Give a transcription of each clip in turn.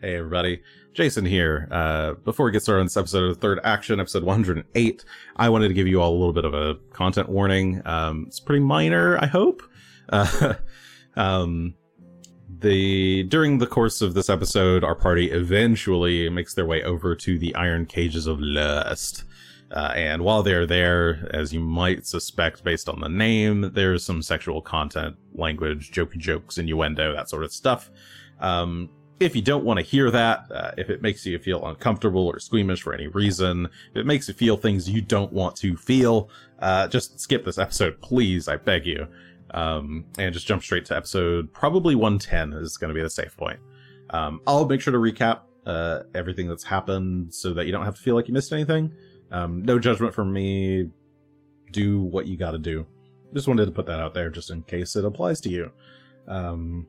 Hey, everybody. Jason here. Uh, before we get started on this episode of the Third Action, episode 108, I wanted to give you all a little bit of a content warning. Um, it's pretty minor, I hope. Uh, um, the during the course of this episode, our party eventually makes their way over to the Iron Cages of Lust. Uh, and while they're there, as you might suspect based on the name, there's some sexual content, language, jokey jokes, innuendo, that sort of stuff. Um, if you don't want to hear that, uh, if it makes you feel uncomfortable or squeamish for any reason, if it makes you feel things you don't want to feel, uh, just skip this episode, please. I beg you. Um, and just jump straight to episode probably 110 is going to be the safe point. Um, I'll make sure to recap uh, everything that's happened so that you don't have to feel like you missed anything. Um, no judgment from me. Do what you got to do. Just wanted to put that out there just in case it applies to you. Um,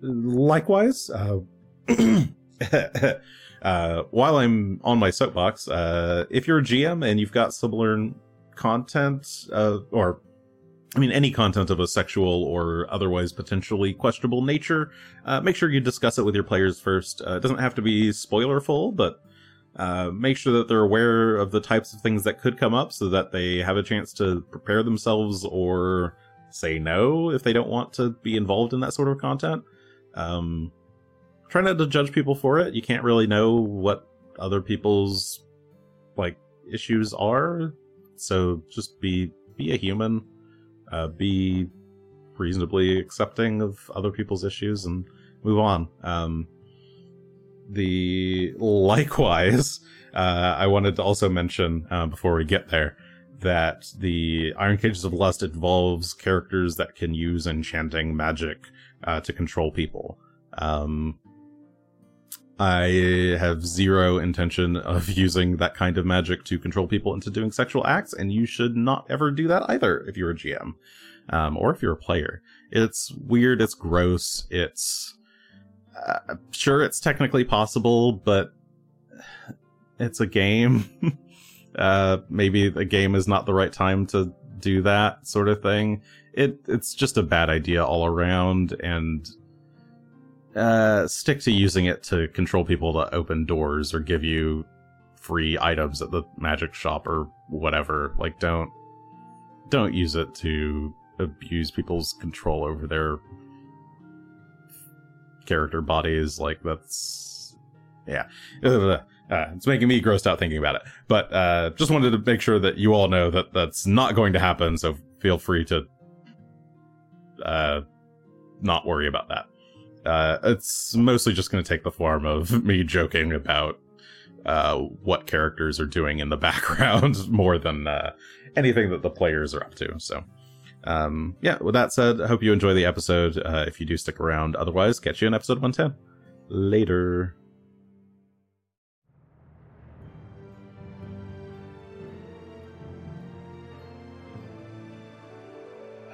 likewise, uh, uh, while I'm on my soapbox, uh, if you're a GM and you've got similar content, uh, or I mean, any content of a sexual or otherwise potentially questionable nature, uh, make sure you discuss it with your players first. Uh, it doesn't have to be spoilerful, but make sure that they're aware of the types of things that could come up so that they have a chance to prepare themselves or say no if they don't want to be involved in that sort of content. Um, try not to judge people for it. You can't really know what other people's like issues are, so just be be a human. Uh, be reasonably accepting of other people's issues and move on. Um, the likewise, uh, I wanted to also mention uh, before we get there that the Iron Cages of Lust involves characters that can use enchanting magic uh, to control people. Um, I have zero intention of using that kind of magic to control people into doing sexual acts, and you should not ever do that either if you're a GM um, or if you're a player. It's weird, it's gross, it's. Uh, sure, it's technically possible, but it's a game. uh, maybe the game is not the right time to do that sort of thing. It it's just a bad idea all around, and uh, stick to using it to control people to open doors or give you free items at the magic shop or whatever. Like, don't don't use it to abuse people's control over their character bodies. Like, that's yeah. Uh, it's making me grossed out thinking about it. But uh, just wanted to make sure that you all know that that's not going to happen. So feel free to uh, not worry about that. Uh, it's mostly just going to take the form of me joking about uh, what characters are doing in the background more than uh, anything that the players are up to. So, um, yeah, with that said, I hope you enjoy the episode. Uh, if you do stick around, otherwise, catch you in episode 110. Later.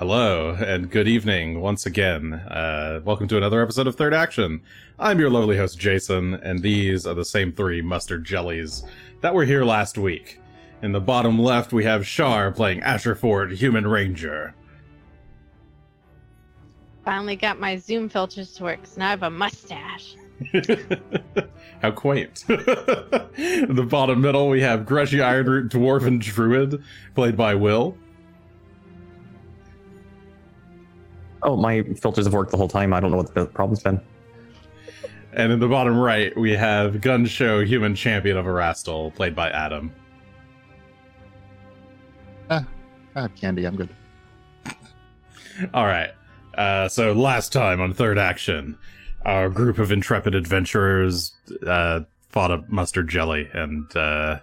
Hello and good evening once again. Uh, welcome to another episode of Third Action. I'm your lovely host Jason, and these are the same three mustard jellies that were here last week. In the bottom left, we have Shar playing Asherford, Human Ranger. Finally got my zoom filters to work, so now I have a mustache. How quaint. In the bottom middle, we have Greshy Ironroot Dwarven Druid, played by Will. Oh, my filters have worked the whole time. I don't know what the problem's been. And in the bottom right, we have Gun Show Human Champion of Erastil, played by Adam. Ah, I have candy. I'm good. All right. Uh, so last time on Third Action, our group of intrepid adventurers uh, fought a mustard jelly, and uh,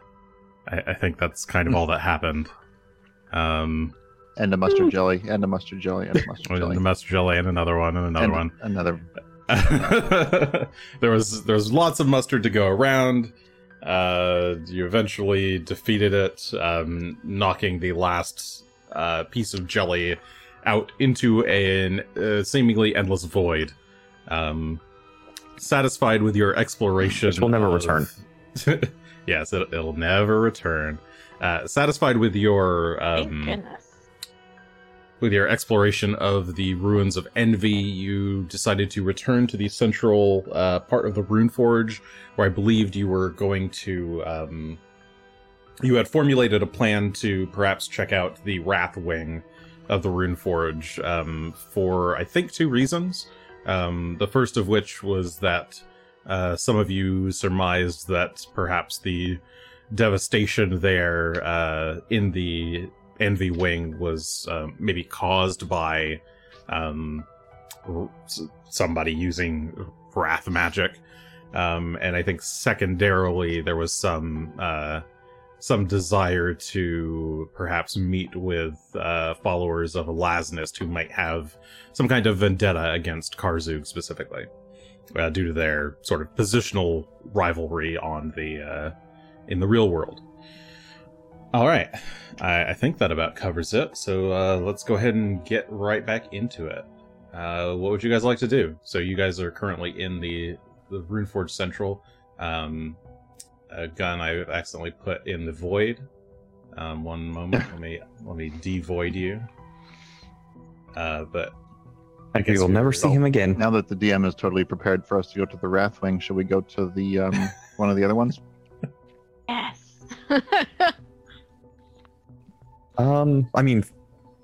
I, I think that's kind of all that happened. Um, And a mustard jelly, and a mustard jelly, and a mustard and jelly. mustard jelly, and another one, and another and one. Another. there was there was lots of mustard to go around. Uh, you eventually defeated it, um, knocking the last uh, piece of jelly out into an uh, seemingly endless void. Um, satisfied with your exploration, Which will never of- return. yes, it, it'll never return. Uh, satisfied with your Thank um, goodness. With your exploration of the ruins of Envy, you decided to return to the central uh, part of the Rune Forge, where I believed you were going to. Um, you had formulated a plan to perhaps check out the Wrath Wing of the Rune Forge um, for, I think, two reasons. Um, the first of which was that uh, some of you surmised that perhaps the devastation there uh, in the Envy Wing was um, maybe caused by um, somebody using wrath magic. Um, and I think secondarily there was some uh, some desire to perhaps meet with uh, followers of Alaznist who might have some kind of vendetta against Karzoug specifically, uh, due to their sort of positional rivalry on the uh, in the real world. All right, I, I think that about covers it. So uh, let's go ahead and get right back into it. Uh, what would you guys like to do? So you guys are currently in the the Runeforge Central. Um, a gun I accidentally put in the void. Um, one moment, let me let me devoid you. Uh, but And guess we will never see him again. Now that the DM is totally prepared for us to go to the Wrathwing, should we go to the um, one of the other ones? Yes. Um, I mean,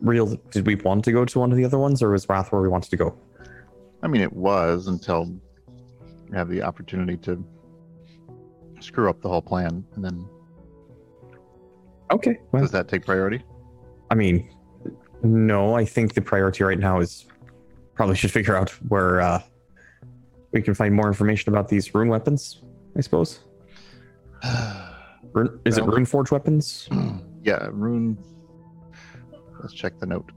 real. Did we want to go to one of the other ones, or was Wrath where we wanted to go? I mean, it was until we have the opportunity to screw up the whole plan, and then Okay. Well, does that take priority? I mean, no. I think the priority right now is probably should figure out where uh, we can find more information about these rune weapons. I suppose. Rune, is it rune forge weapons? yeah, rune. Let's check the note.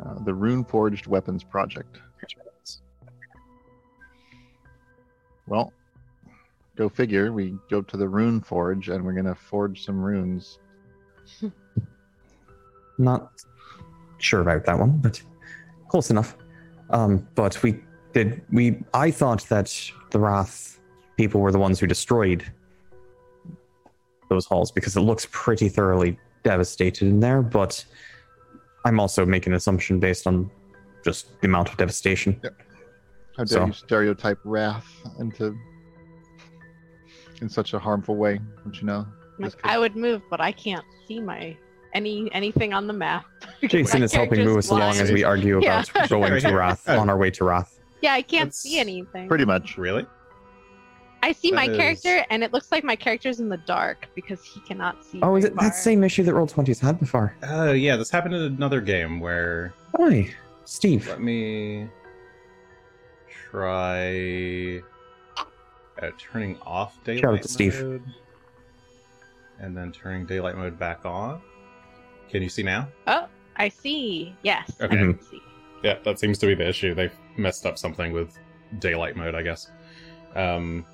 Uh, the Rune Forged Weapons Project. Well, go figure. We go to the Rune Forge and we're gonna forge some runes. Not sure about that one, but close enough. Um, but we did we I thought that the Wrath people were the ones who destroyed those halls because it looks pretty thoroughly devastated in there, but I'm also making an assumption based on just the amount of devastation. How dare So- you stereotype wrath into in such a harmful way? Don't you know? Like, Just 'cause- I would move, but I can't see my any anything on the map. Jason is helping move character's us along as we argue Yeah. about going to here. Wrath on our way to Wrath. Yeah, I can't That's see anything. Pretty much. really, I see my that is- character, and it looks like my character's in the dark because he cannot see. Oh, is very it that same issue that Roll20's had before? uh, yeah, this happened in another game where Hi, Steve. Let me try uh, turning off daylight Shout out to Steve. mode, and then turning daylight mode back on. Can you see now? Oh, I see. Yes, Okay. I can see. Yeah, that seems to be the issue. They've messed up something with daylight mode, I guess. Um,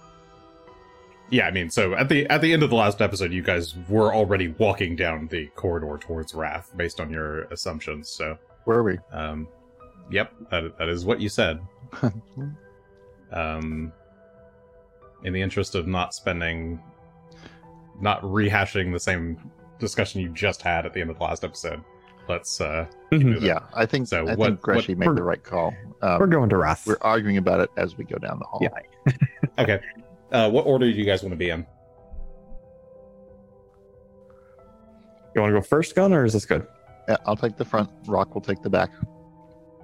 yeah, I mean, so at the at the end of the last episode, you guys were already walking down the corridor towards Wrath, based on your assumptions. So, Where are we? um, yep, that that is what you said. um, in the interest of not spending, not rehashing the same discussion you just had at the end of the last episode, let's uh, Mhm. yeah, I think So I what- think Greshy what- made the right call. Um, We're going to Wrath. we're arguing about it as we go down the hall. Yeah. Okay. Uh, what order do you guys want to be in? You want to go first, Gun, or is this good? Yeah, I'll take the front. Rock will take the back.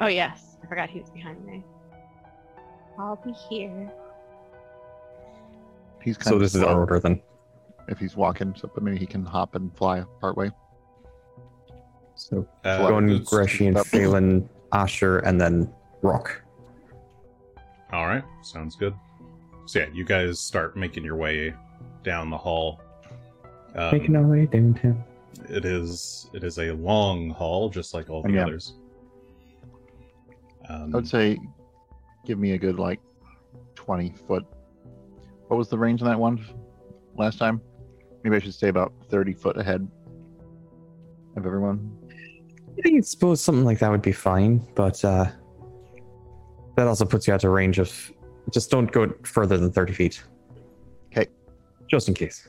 Oh yes, I forgot he was behind me. I'll be here. He's kind So of this is our order then. if he's walking, so but maybe he can hop and fly part way. So Uh, going it's- Grecian. Phelan, Asher, and then Rock. All right, sounds good. So yeah, you guys start making your way down the hall. Um, Making our way downtown. it is it is a long hall, just like all the Yeah. others. Um, I would say, give me a good like twenty foot. What was the range on that one last time? Maybe I should stay about thirty foot ahead of everyone. I suppose something like that would be fine, but uh, that also puts you out a range of just don't go further than 30 feet. Okay. Just in case.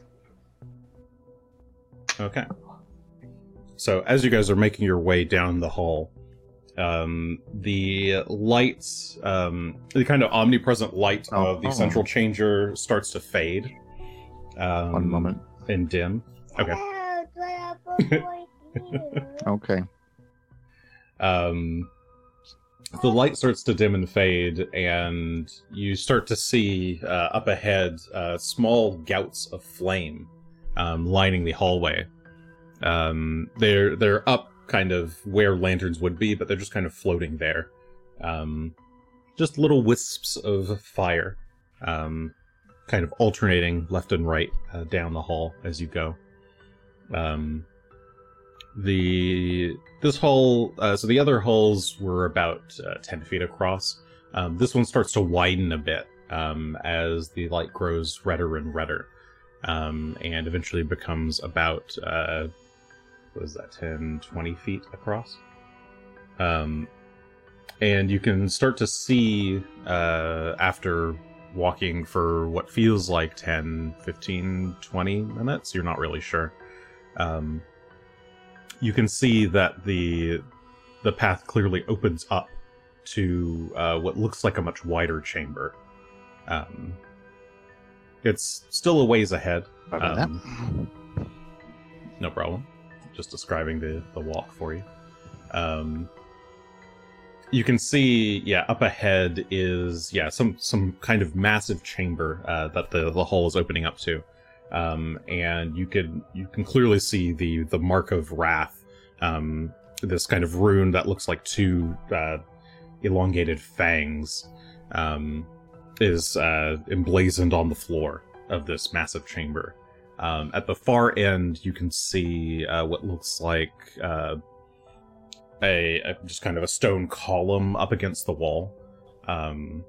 Okay. so as you guys are making your way down the hall, um, the lights, um, the kind of omnipresent light Oh, of the oh. central changer starts to fade. Um, One moment. And dim. Okay. Okay. um, the light starts to dim and fade, and you start to see uh, up ahead uh, small gouts of flame um, lining the hallway. Um, they're they're up kind of where lanterns would be, but they're just kind of floating there. Um, just little wisps of fire, um, kind of alternating left and right uh, down the hall as you go. Um, the this hull uh, so the other hulls were about uh, 10 feet across. Um, this one starts to widen a bit um, as the light grows redder and redder. Um, and eventually becomes about uh, what is that 10 20 feet across. Um, and you can start to see uh, after walking for what feels like 10 15 20 minutes you're not really sure. Um, you can see that the the path clearly opens up to uh, what looks like a much wider chamber. Um, it's still a ways ahead. Um, No problem. Just describing the the walk for you. Um, you can see, yeah, up ahead is yeah some some kind of massive chamber uh, that the the hall is opening up to, um, and you can you can clearly see the the mark of wrath, um, this kind of rune that looks like two uh, elongated fangs, um, is uh, emblazoned on the floor of this massive chamber. Um, at the far end, you can see uh, what looks like uh, a, a just kind of a stone column up against the wall. Um,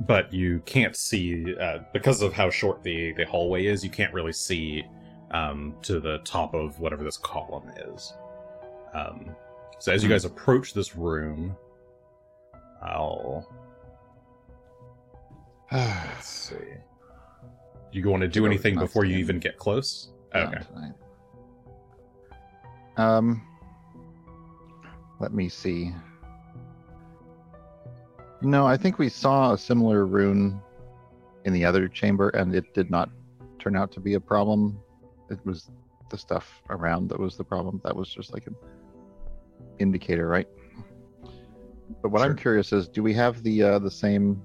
but you can't see uh, because of how short the the hallway is. You can't really see um, to the top of whatever this column is. Um, so as you guys approach this room, I'll let's see. You want to do anything before you even get close? Okay. Um, let me see. No, I think we saw a similar rune in the other chamber, and it did not turn out to be a problem. It was the stuff around that was the problem. That was just like an indicator, right? But what I'm curious is, do we have the uh, the same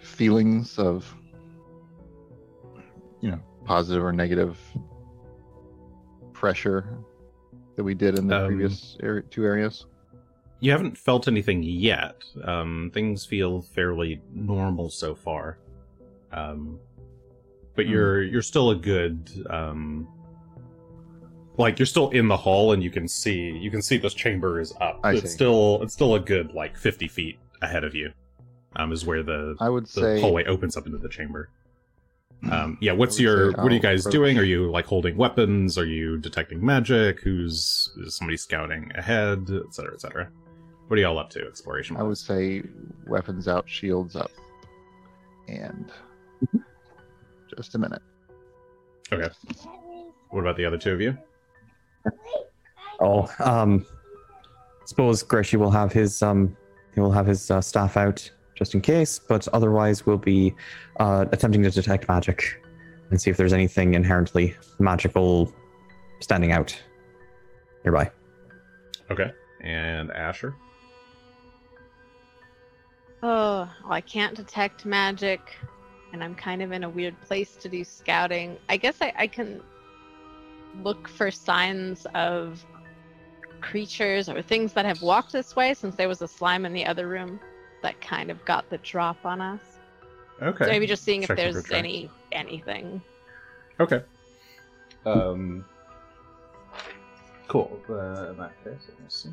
feelings of, you know, positive or negative pressure that we did in the Um, previous area, two areas? You haven't felt anything yet. Um, things feel fairly normal so far. Um, but Hmm. you're you're still a good um, like you're still in the hall and you can see you can see this chamber is up. I it's see. still it's still a good like fifty feet ahead of you. Um, is where the I would the say hallway opens up into the chamber. Um, yeah, what's your what are you guys approach- doing? Are you like holding weapons? Are you detecting magic? Who's is somebody scouting ahead, et cetera, et cetera? What are y'all up to exploration? I would say weapons out, shields up, and just a minute. Okay. What about the other two of you? Oh, um, suppose Greshy will have his um, he will have his uh, staff out just in case, but otherwise we'll be uh, attempting to detect magic and see if there's anything inherently magical standing out nearby. Okay. And Asher. Oh, well, I can't detect magic, and I'm kind of in a weird place to do scouting. I guess I, I can look for signs of creatures or things that have walked this way since there was a slime in the other room that kind of got the drop on us. Okay. So maybe just seeing if Checking for there's any anything. Okay. Um. Cool. Uh, in that case, let me see.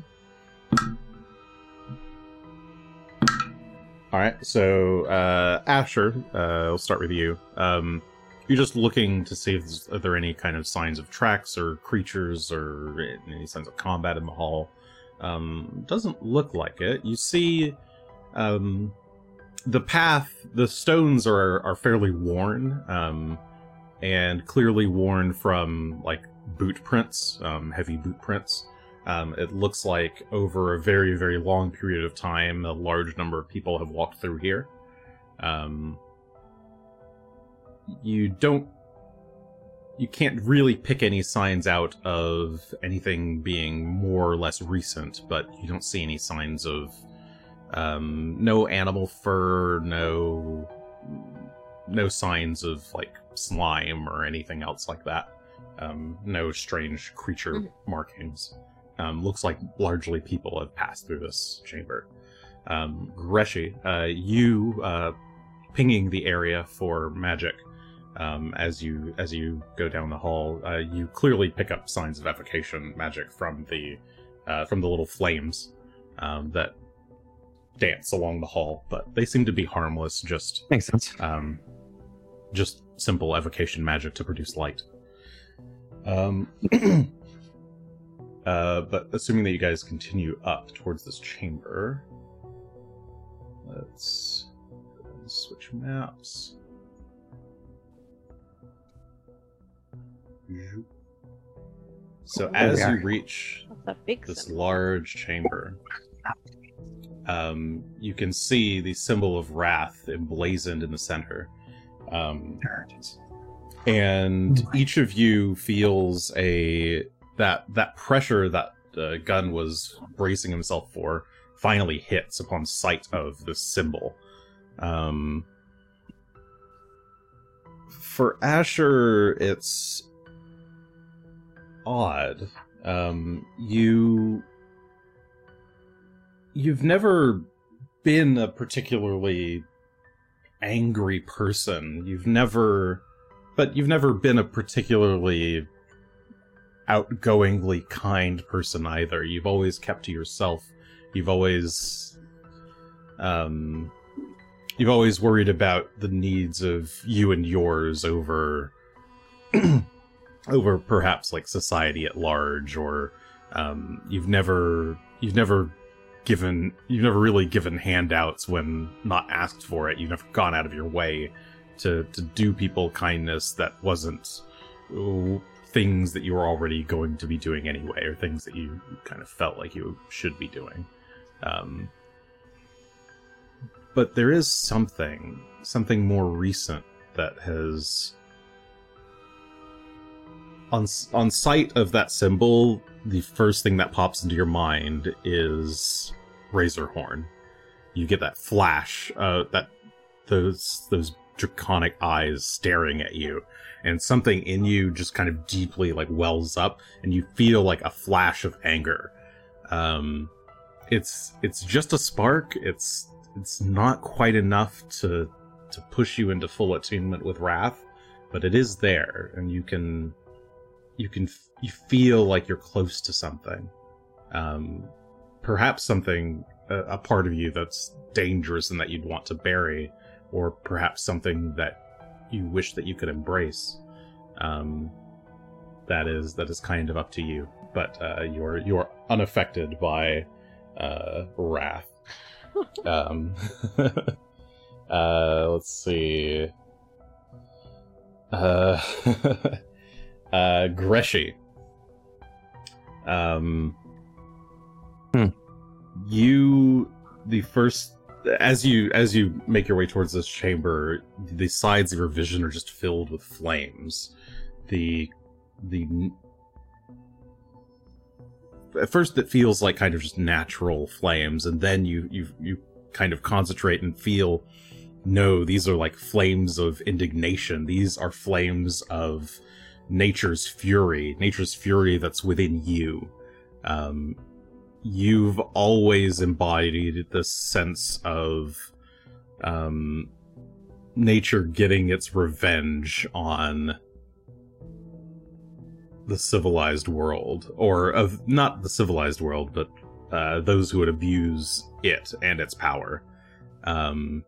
All right. So, uh, Asher, uh, I'll start with you. Um, you're just looking to see if are there any kind of signs of tracks or creatures or any signs of combat in the hall. Um, doesn't look like it. You see, um, the path. The stones are are fairly worn. Um, and clearly worn from like boot prints, um, heavy boot prints. Um, it looks like over a very, very long period of time, a large number of people have walked through here. Um, you don't you can't really pick any signs out of anything being more or less recent, but you don't see any signs of um, no animal fur, no no signs of like slime or anything else like that. Um, no strange creature Mhm. markings. Um, looks like largely people have passed through this chamber. Um, Greshy, uh, you uh, pinging the area for magic um, as you as you go down the hall. Uh, you clearly pick up signs of evocation magic from the uh, from the little flames um, that dance along the hall, but they seem to be harmless. Just Makes sense. um, just simple evocation magic to produce light. Um, uh, but assuming that you guys continue up towards this chamber, let's switch maps. So as you reach That's a big this large chamber. Um, you can see the symbol of wrath emblazoned in the center. Um, There it is. and each of you feels a that that pressure that uh, gun was bracing himself for finally hits upon sight of the symbol. Um, for Asher, it's odd. Um, you you've never been a particularly angry person. You've never but you've never been a particularly outgoingly kind person either. You've always kept to yourself. You've always um you've always worried about the needs of you and yours over over perhaps like society at large or um you've never you've never given you've never really given handouts when not asked for it. You've never gone out of your way to to do people kindness that wasn't things that you were already going to be doing anyway, or things that you kind of felt like you should be doing. Um, but there is something, something more recent that has, on on sight of that symbol, the first thing that pops into your mind is Razorhorn. You get that flash, uh, that those those draconic eyes staring at you and something in you just kind of deeply like wells up and you feel like a flash of anger. Um it's it's just a spark. It's it's not quite enough to to push you into full attunement with wrath but it is there and you can you can you feel like you're close to something. Um perhaps something a, a part of you that's dangerous and that you'd want to bury or perhaps something that you wish that you could embrace. Um, that is that is kind of up to you, but uh, you're you're unaffected by uh, wrath. um, uh, let's see. Uh, uh, Greshy. Um, Hmm. you the first as you as you make your way towards this chamber the sides of your vision are just filled with flames. The the at first it feels like kind of just natural flames and then you you you kind of concentrate and feel no these are like flames of indignation. These are flames of nature's fury nature's fury that's within you. Um you've always embodied this sense of um nature getting its revenge on the civilized world or of not the civilized world but uh those who would abuse it and its power um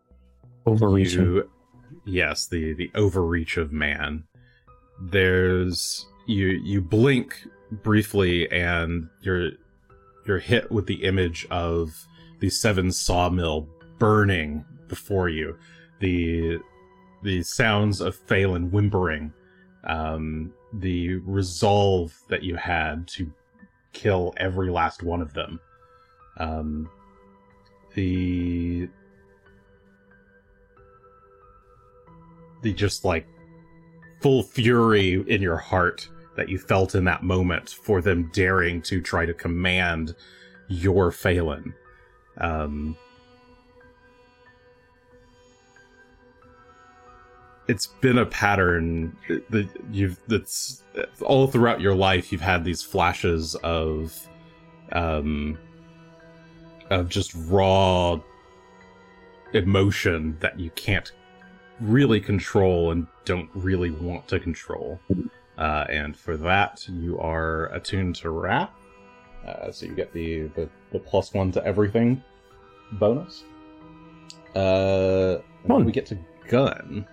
Overreaching. you- yes the the overreach of man there's you you blink briefly and you're you're hit with the image of the seven sawmill burning before you the the sounds of Phelan whimpering um the resolve that you had to kill every last one of them. Um, the the just like full fury in your heart that you felt in that moment for them daring to try to command your Phelan. Um, it's been a pattern that you've that's all throughout your life you've had these flashes of um of just raw emotion that you can't really control and don't really want to control uh, and for that you are attuned to wrath uh, so you get the, the the plus one to everything bonus uh One. we get to gun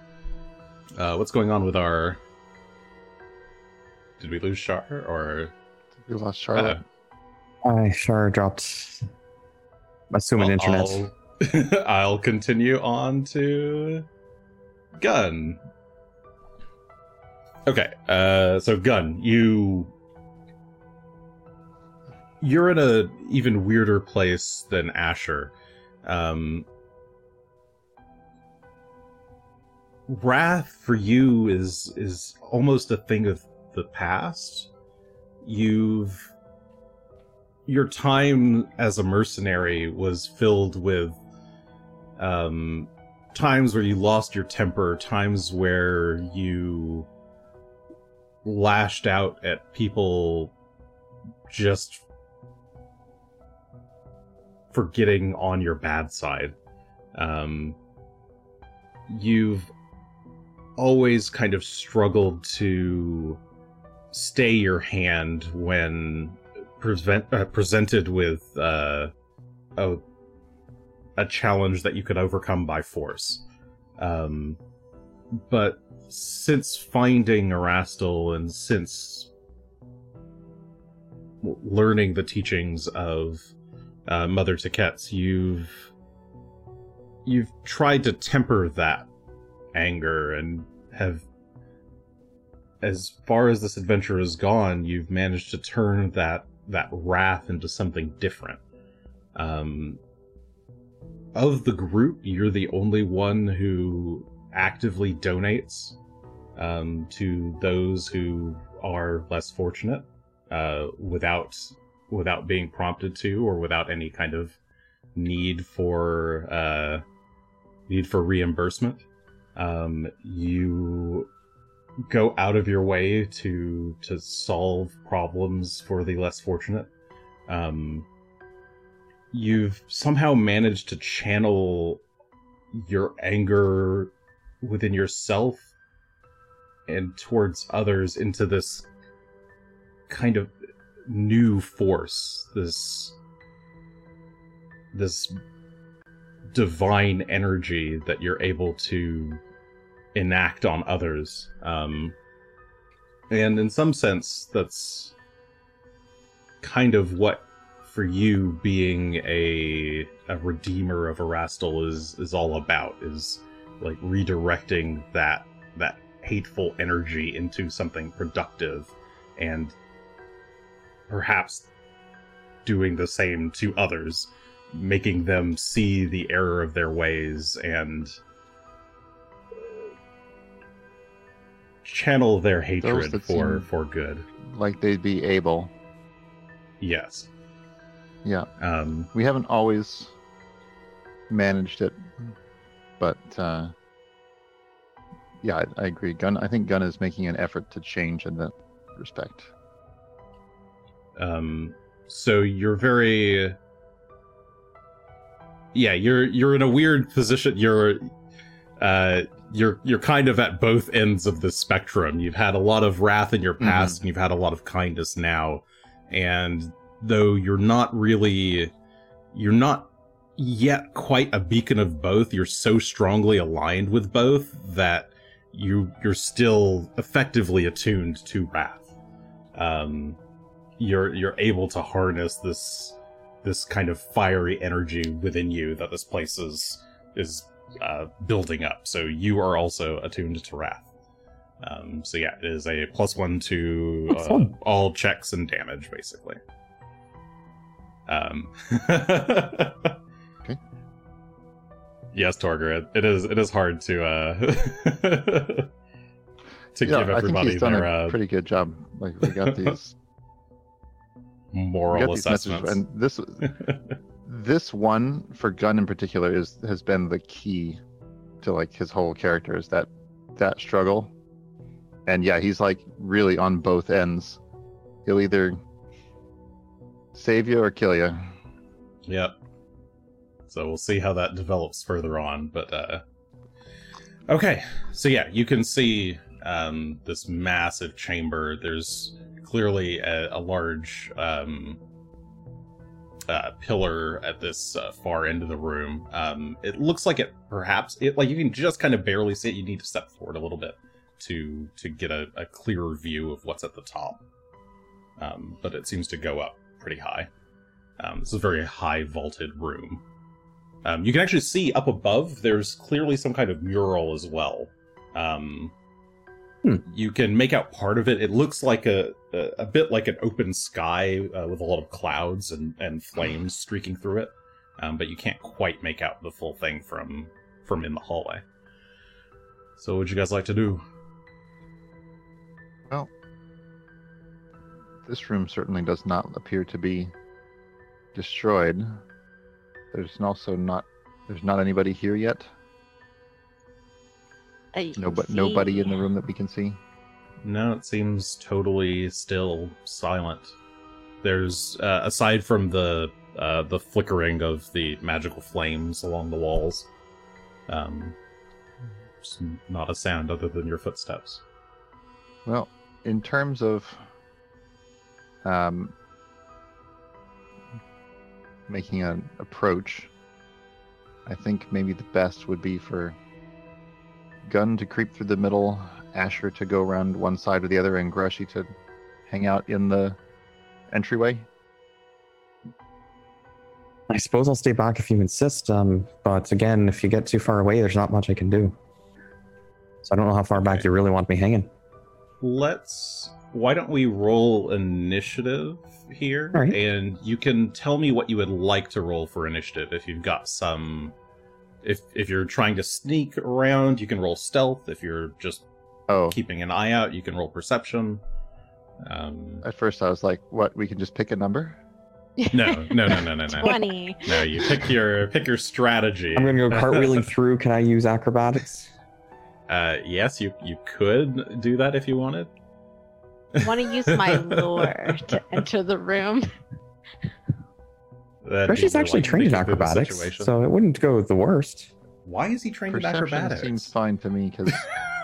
uh, what's going on with our? Did we lose Shar or? Did we lost Charlotte. I sure dropped. Assuming Well, internet. I'll, I'll continue on to Gun. Okay, uh, so Gun, you you're in a even weirder place than Asher. Um, wrath for you is is almost a thing of the past. You've your time as a mercenary was filled with um times where you lost your temper, times where you lashed out at people just for getting on your bad side. Um you've always kind of struggled to stay your hand when present, uh, presented with uh, a a challenge that you could overcome by force. Um, but since finding Erastil and since learning the teachings of uh, Mother Tiketz, you've you've tried to temper that anger and have as far as this adventure has gone you've managed to turn that that wrath into something different. Um of the group you're the only one who actively donates um to those who are less fortunate uh without without being prompted to or without any kind of need for uh need for reimbursement um, you go out of your way to to solve problems for the less fortunate. Um, you've somehow managed to channel your anger within yourself and towards others into this kind of new force this this divine energy that you're able to enact on others. Um, and in some sense, that's kind of what, for you, being a a redeemer of Erastil is is all about. Is like redirecting that that hateful energy into something productive, and perhaps doing the same to others making them see the error of their ways and channel their hatred for for good. Like they'd be able. Yes. Yeah. Um We haven't always managed it, but uh, yeah, I, I agree. Gun. I think Gun is making an effort to change in that respect. um so you're very yeah, you're you're in a weird position. You're uh you're you're kind of at both ends of the spectrum. You've had a lot of wrath in your past and you've had a lot of kindness now. And though you're not really you're not yet quite a beacon of both, you're so strongly aligned with both that you you're still effectively attuned to wrath. Um you're you're able to harness this this kind of fiery energy within you that this place is is uh, building up. So you are also attuned to wrath. Um, so yeah, it is a plus one to uh, all checks and damage, basically. Um. Yes, Torger, it, it is. It is hard to uh to Yeah, give I think everybody he's done their a uh, pretty good job. Like we got these, moral got these messages, assessments. and this this one for Gun in particular is has been the key to like his whole character is that that struggle. And yeah, he's like really on both ends. He'll either save you or kill you. Yep. So we'll see how that develops further on, but uh Okay. So yeah, you can see um this massive chamber. There's clearly a, a large um uh, pillar at this uh, far end of the room. Um, it looks like it perhaps it like you can just kind of barely see it. You need to step forward a little bit to to get a, a clearer view of what's at the top. Um, but it seems to go up pretty high. Um, this is a very high vaulted room. Um, you can actually see up above. There's clearly some kind of mural as well. Um, Hmm. You can make out part of it. It looks like a a, a bit like an open sky uh, with a lot of clouds and, and flames streaking through it, um, but you can't quite make out the full thing from from in the hallway. So, what would you guys like to do? Well, this room certainly does not appear to be destroyed. There's also not there's not anybody here yet. that you Nobody nobody in the room that we can see. No, it seems totally still, silent. There's uh, aside from the uh, the flickering of the magical flames along the walls, um, not a sound other than your footsteps. Well, in terms of um, making an approach, I think maybe the best would be for Gun to creep through the middle, Asher to go around one side or the other, and Grushy to hang out in the entryway. I suppose I'll stay back if you insist. Um, but again, if you get too far away, there's not much I can do. So I don't know how far back you really want me hanging. Let's. Why don't we roll initiative here? All right. And you can tell me what you would like to roll for initiative if you've got some. If if you're trying to sneak around, you can roll stealth. If you're just Oh, keeping an eye out, you can roll perception. Um, at first I was like, "What? We can just pick a number?" no, no, no, no, no, no. 20. No, you pick your pick your strategy. I'm gonna go cartwheeling through. Can I use acrobatics? Uh, yes, you you could do that if you wanted. I want to use my lure to enter the room. That'd She's actually trained in making through the acrobatics, so it wouldn't go the worst. why is he trained in Perception acrobatics? seems fine to me because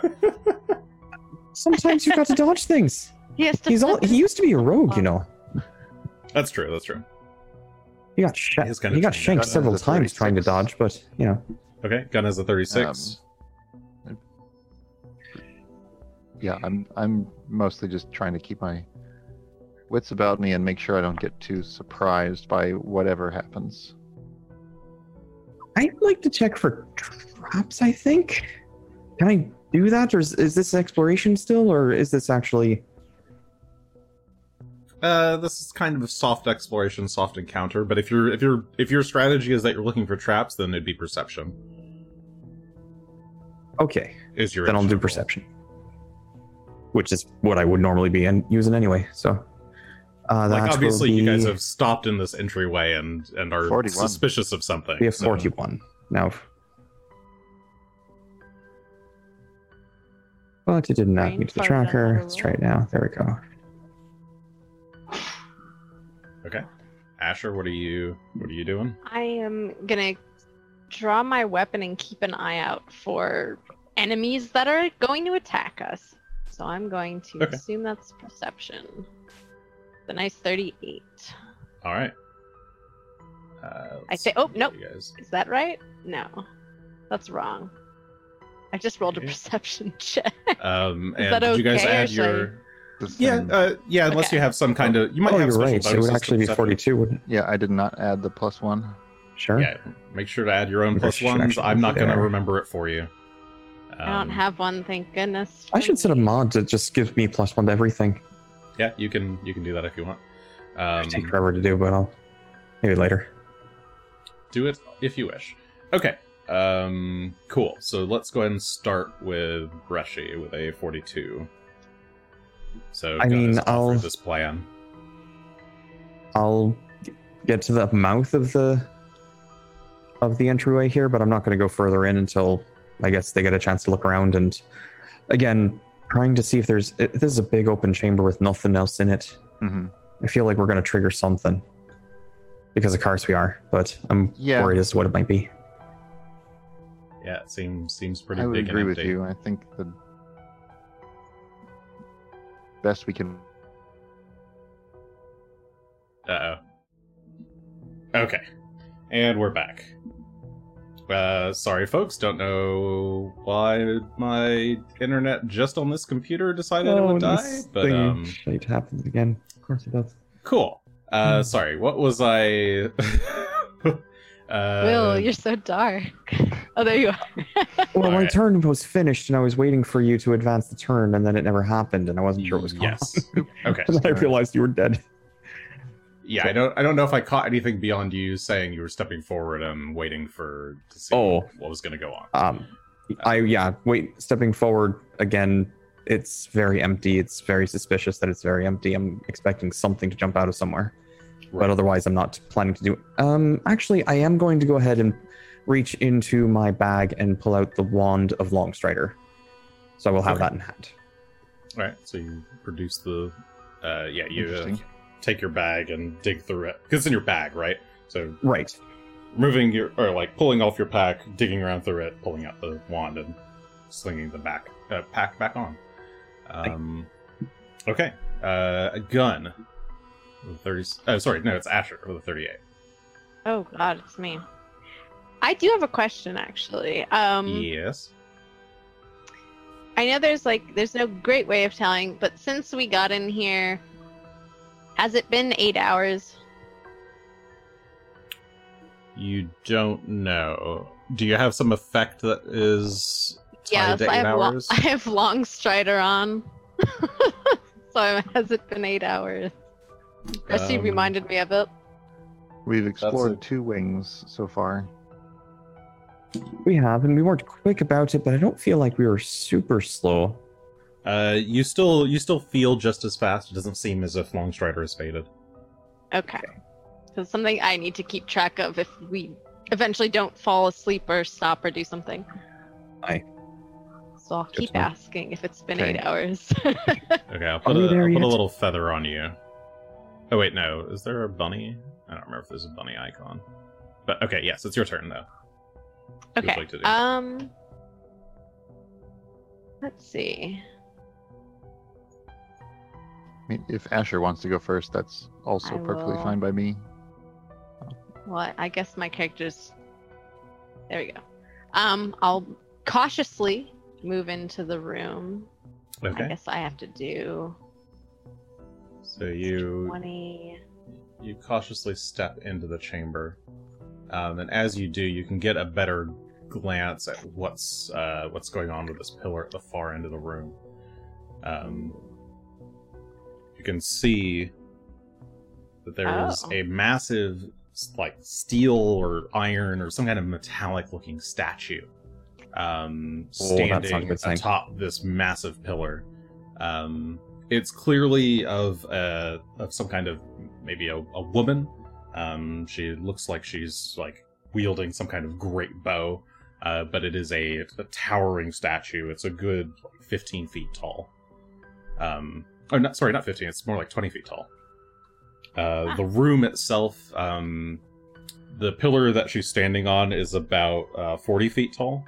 Sometimes you've got to dodge things. He has to. He's all. He used to be a rogue, you know. That's true. That's true. He got sh- He kinda he got shanked several times trying to dodge, but you know. Okay, gun has a thirty-six. Um, yeah, I'm I'm mostly just trying to keep my wits about me and make sure I don't get too surprised by whatever happens. I'd like to check for traps, I think. Can I do that, or is, is this exploration still, or is this actually. Uh, this is kind of a soft exploration, soft encounter. But if you're if you're if your strategy is that you're looking for traps, then it'd be perception. Okay, Is your then I'll do initiative roll. perception. Which is what I would normally be en- using anyway, so. Uh, Like obviously, will you guys have stopped in this entryway and and are 41. suspicious of something. We have so- 41 now. But it did not Brain meet the tracker. Let's try it now. There we go. Okay, Asher, what are you what are you doing? I am gonna draw my weapon and keep an eye out for enemies that are going to attack us. So I'm going to Okay. assume that's perception. The nice 38. All right. Uh, I say- oh, see, nope. guys. Is that right? No, that's wrong. I just rolled a perception check. Um, Is and that did you guys okay, or add should I- your? Yeah, uh, yeah. Unless Okay. you have some kind of, you might oh, have you're special right. So it would actually be 42, wouldn't it? yeah, I did not add the plus one. Sure. Yeah, make sure to add your own Maybe I plus should ones. I'm not going to remember it for you. I don't Um, have one, thank goodness. I should set a mod that just gives me plus one to everything. Yeah, you can you can do that if you want. It'd take Um, forever to do, but I'll maybe later. do it if you wish. Okay. Um, cool. So let's go ahead and start with Greshy with a 42. So I mean, I'll- this plan. I'll get to the mouth of the of the entryway here, but I'm not going to go further in until I guess they get a chance to look around. And again, trying to see if there's it, this is a big open chamber with nothing else in it. hmm I feel like we're going to trigger something because of course we are, but I'm Yeah. worried as to what it might be. Yeah, it seems seems pretty I would big agree and with you. I think the best we can. Uh oh. Okay. And we're back. Uh, sorry, folks. Don't know why my internet just on this computer decided it would die, this but thing um, shite happens again. Of course it does. cool. Uh, Hmm. sorry. What was I? uh, Will, you're so dark. Oh, there you are. Well, my Alright. turn was finished, and I was waiting for you to advance the turn, and then it never happened, and I wasn't sure it was going yes. Okay. and then I realized you were dead. Yeah, I don't. I don't know if I caught anything beyond you saying you were stepping forward and waiting for to see Oh. what was going to go on. Um, I yeah. Wait, stepping forward again. It's very empty. It's very suspicious that it's very empty. I'm expecting something to jump out of somewhere, but otherwise, I'm not planning to do. it. Um, actually, I am going to go ahead and reach into my bag and pull out the wand of Longstrider. So I will have Okay. that in hand. All right. So you produce the. Uh, yeah, you uh, Interesting. Take your bag and dig through it because it's in your bag, right? So Right. removing your or like pulling off your pack, digging around through it, pulling out the wand, and slinging the back uh, pack back on. Um, okay, uh, a gun. With Thirty. Oh, sorry, no, it's Asher with a thirty-eight. Oh God, it's me. I do have a question actually. Um, yes. I know there's like there's no great way of telling, but since we got in here, has it been eight hours? You don't know. Do you have some effect that is tied Yes, to I eight have. Lo- I have long strider on. so has it been eight hours? Rusty Um, reminded me of it. We've a- explored two wings so far. We have, and we weren't quick about it, but I don't feel like we were super slow. Uh, you still you still feel just as fast. It doesn't seem as if Longstrider is faded. Okay. So something I need to keep track of if we eventually don't fall asleep or stop or do something. Aye. So I'll keep to asking if it's been Okay. eight hours. Okay, I'll put, we a, there I'll put a little feather on you. Oh wait, no. Is there a bunny? I don't remember if there's a bunny icon. But okay, yes, it's your turn though. What would okay. like to do? Um. Let's see. I mean, if Asher wants to go first, that's also I perfectly will. fine by me. Well, I guess my character's. There we go. Um, I'll cautiously move into the room. Okay. I guess I have to do so you 20. you cautiously step into the chamber, um, and as you do, you can get a better glance at what's uh, what's going on with this pillar at the far end of the room. Um, you can see that there is Oh. a massive, like steel or iron or some kind of metallic-looking statue um, Oh, that's standing good sign. atop this massive pillar. Um, it's clearly of uh, of some kind of maybe a, a woman. Um, she looks like she's like wielding some kind of great bow, uh, but it is a, a towering statue. It's a good 15 feet tall. Um, oh, not sorry, not 15. It's more like 20 feet tall. Uh, the room itself, um, the pillar that she's standing on is about uh, 40 feet tall,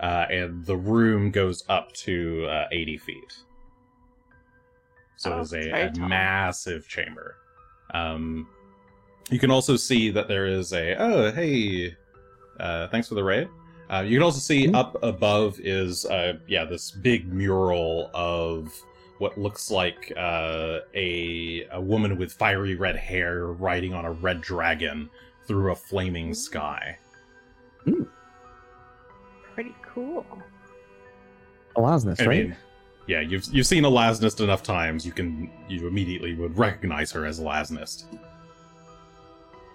uh, and the room goes up to uh, 80 feet. So Oh, it is a, a massive chamber. Um, you can also see that there is a oh hey, uh, thanks for the raid. Uh, you can also see Mhm. up above is uh, yeah this big mural of what looks like uh, a a woman with fiery red hair riding on a red dragon through a flaming sky. Pretty cool. Alaznist, right? mean, yeah, you've you've seen Alaznist enough times. You can you immediately would recognize her as Alaznist.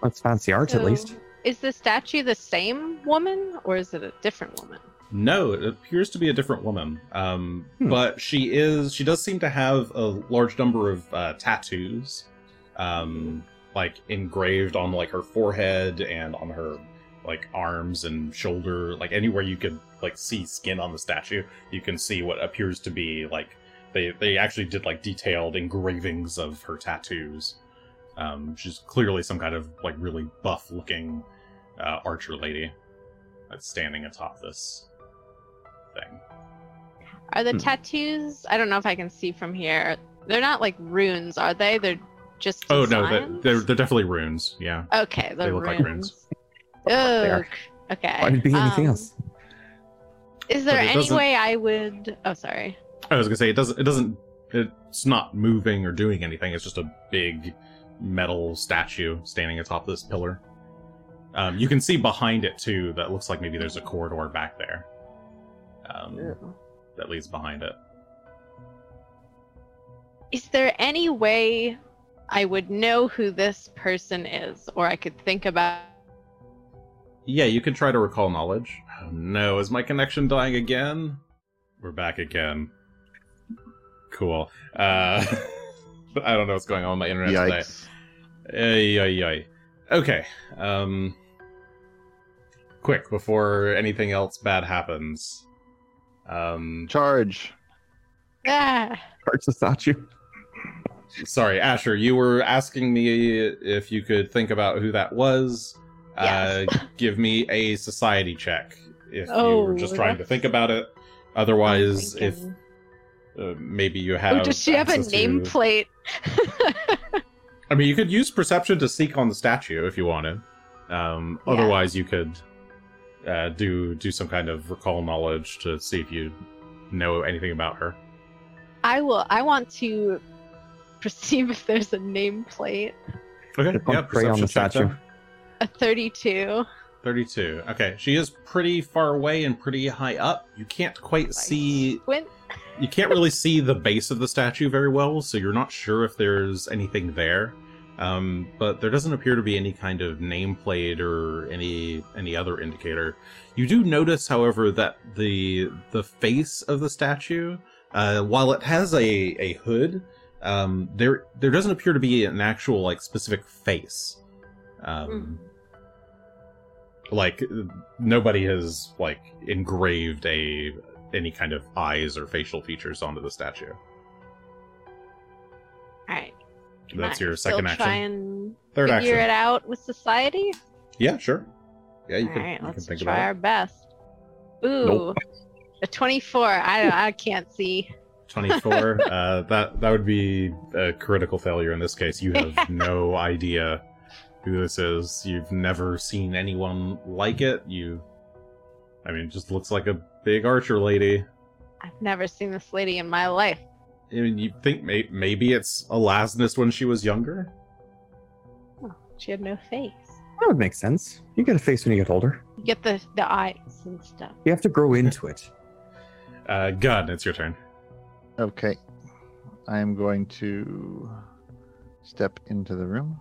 That's fancy art, at least. Is the statue the same woman or is it a different woman? No, it appears to be a different woman. Um, Hmm. but she is she does seem to have a large number of uh, tattoos, um, like engraved on like her forehead and on her like arms and shoulder, like anywhere you could like see skin on the statue, you can see what appears to be like they they actually did like detailed engravings of her tattoos. Um, she's clearly some kind of like really buff looking uh, archer lady that's standing atop this thing. Are the Hmm. tattoos? I don't know if I can see from here. They're not like runes, are they? They're just. Oh no, they're, they're they're definitely runes. Yeah. Okay, they're look runes. like runes. They are. Ugh. Okay. Why would it be anything um, else? Is there any doesn't- way I would? Oh, sorry. I was gonna say it doesn't. It doesn't. It's not moving or doing anything. It's just a big metal statue standing atop this pillar. Um, you can see behind it too. That looks like maybe there's a corridor back there. Um, that leads behind it. Is there any way I would know who this person is, or I could think about? Yeah, you can try to recall knowledge. Oh, no, is my connection dying again? We're back again. Cool. Uh, I don't know what's going on with my internet today. Yikes. Ay, ay, ay. Okay. Um. Quick, before anything else bad happens. Um. Charge. Ah, Parts the statue. Sorry, Asher, you were asking me if you could think about who that was. Yes. Uh, give me a society check if you Oh, were just trying to think about it. Otherwise, if uh, maybe you have. oh, does she have a access to- nameplate? I mean, you could use perception to seek on the statue if you wanted. Um, Yeah. Otherwise, you could uh, do do some kind of recall knowledge to see if you know anything about her. I will. I want to perceive if there's a nameplate. Okay, Pump yeah, prey on the perception check statue. then. A 32. 32. Okay, she is pretty far away and pretty high up. You can't quite see Squint. you can't really see the base of the statue very well, so you're not sure if there's anything there. Um, but there doesn't appear to be any kind of nameplate or any any other indicator. You do notice, however, that the the face of the statue, uh, while it has a a hood, um, there there doesn't appear to be an actual like specific face. Um, like nobody has like engraved a any kind of eyes or facial features onto the statue. All right. Can That's your second Try action. and Third figure action. it out with society. Yeah, sure. Yeah, you All can, right, you can let's think try our it. best. Ooh, Nope. a 24. I I can't see. 24. uh, that that would be a critical failure in this case. You have no idea who this is. You've never seen anyone like it. You, I mean, it just looks like a big archer lady. I've never seen this lady in my life. I mean, you think may- maybe it's Alaznist when she was younger? Oh, she had no face. That would make sense. You get a face when you get older. You get the the eyes and stuff. You have to grow into it. Uh, Gun, it's your turn. Okay. I am going to step into the room.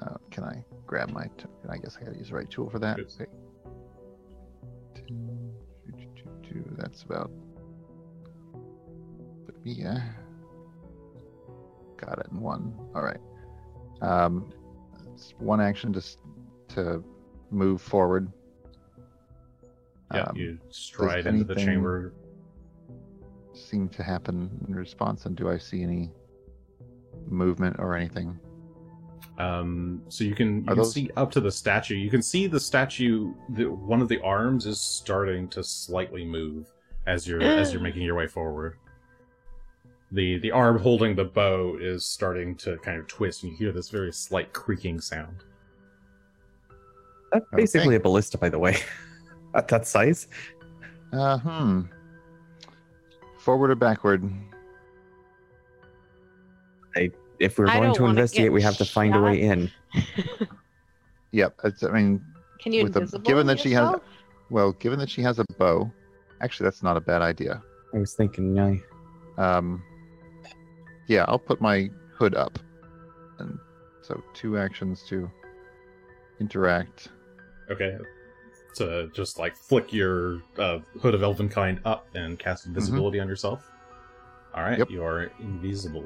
Uh, can I grab my? T- I guess I gotta use the right tool for that. Oops. Okay. Two, two, two, two, That's about. Yeah. Got it in one. All right. Um, it's one action just to move forward. Yeah, Um, you stride into the chamber. seem to happen in response, and do I see any movement or anything? Um, so you can, you can those- see up to the statue. You can see the statue. The, one of the arms is starting to slightly move as you're as you're making your way forward. The the arm holding the bow is starting to kind of twist, and you hear this very slight creaking sound. That's Okay. basically a ballista, by the way. At that size. Uh, hmm. Forward or backward? If we're I going don't to investigate, we have to find a way in. Yep. It's, I mean, Can you With the- given that she has- well, given that she has a bow, Actually, that's not a bad idea. I was thinking, yeah. Um, yeah, I'll put my hood up, and so two actions to interact. Okay. To just like flick your uh, hood of Elvenkind up and cast invisibility on yourself. All right, Yep. you are invisible.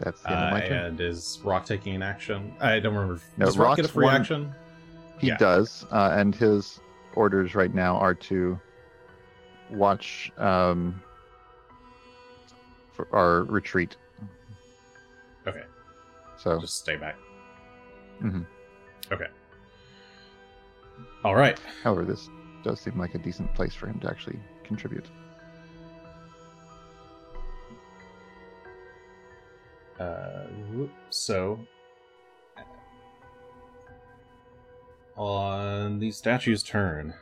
That's the end of Uh, my turn. and is Rock taking an action? I don't remember. No, Does Rock get a free one- action? He yeah. does, uh, and his orders right now are to watch um, for our retreat. Okay, So just stay back. Mm-hmm. Okay. All right. However, this does seem like a decent place for him to actually contribute. Uh, so on the statue's turn,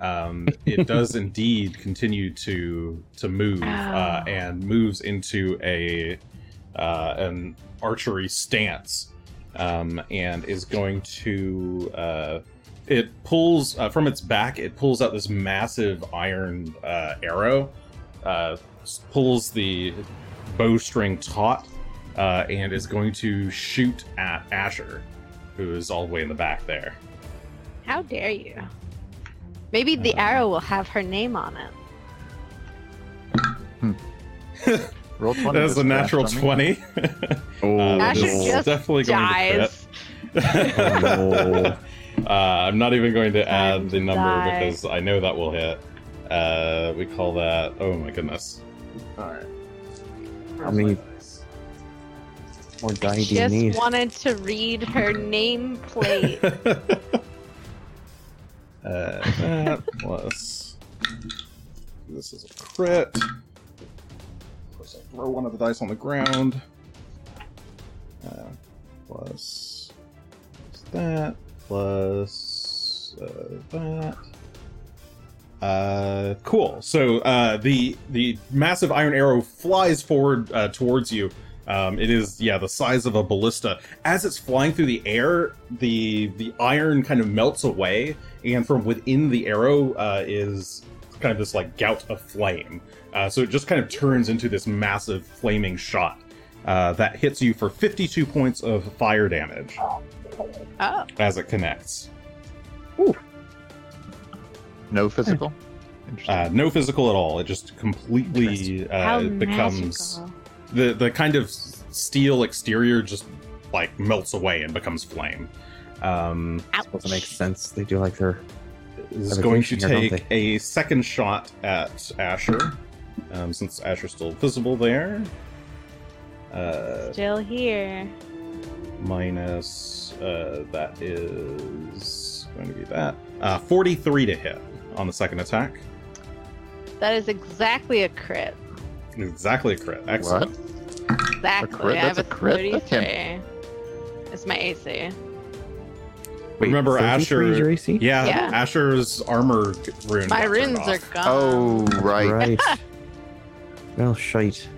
um, it does indeed continue to to move uh, Oh. and moves into a uh, an archery stance, um, and is going to uh, it pulls uh, from its back. It pulls out this massive iron uh, arrow, uh, pulls the bowstring taut, uh, and is going to shoot at Asher, who is all the way in the back there. How dare you? Maybe the Uh, arrow will have her name on it. Roll twenty. That is a natural crashed twenty. Oh, Uh, Asher just definitely going Dies. to crit. no. uh, I'm not even going to Time add the number die. because I know that will hit. Uh, we call that. Oh my goodness. All right. How many more die do you Just need? wanted to read her nameplate. Uh, that plus. This is a crit. Of course, I throw one of the dice on the ground. Uh, plus, plus that. Plus uh, that. Uh, cool. So uh, the the massive iron arrow flies forward uh, towards you. Um, it is yeah the size of a ballista. As it's flying through the air, the the iron kind of melts away, and from within the arrow uh, is kind of this like gout of flame. Uh, so it just kind of turns into this massive flaming shot uh, that hits you for 52 points of fire damage oh, as it connects. No physical. Interesting. Uh, no physical at all. It just completely how uh, becomes magical. the the kind of steel exterior just like melts away and becomes flame. Um, Suppose it makes sense. They do like their is going to here, take a second shot at Asher, um, since Asher's still visible there. Uh, Still here. minus uh, that is going to be that uh, 43 to hit on the second attack. That is exactly a crit. Exactly a crit. Excellent. Exactly. crit? I have That's a a crit? That 33. It's my AC. Wait, Remember 33 is Asher- your AC? Yeah, Yeah. Asher's armor rune. My runes are gone. oh right. Right. well, shite.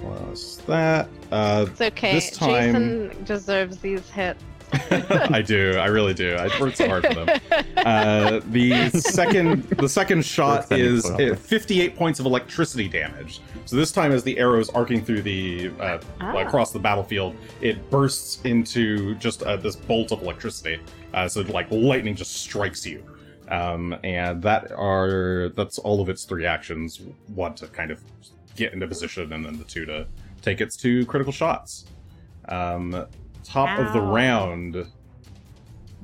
Plus that. Uh, It's okay. This time- Jason deserves these hits. I do. I really do. I worked so hard for them. Uh, the second the second shot is put up with. 58 points of electricity damage. So this time, as the arrow is arcing through the uh, Ah. across the battlefield, it bursts into just uh, this bolt of electricity. Uh, so like lightning just strikes you, um, and that are that's all of its three actions. One to kind of get into position, and then the two to take its two critical shots. Um, top of the round,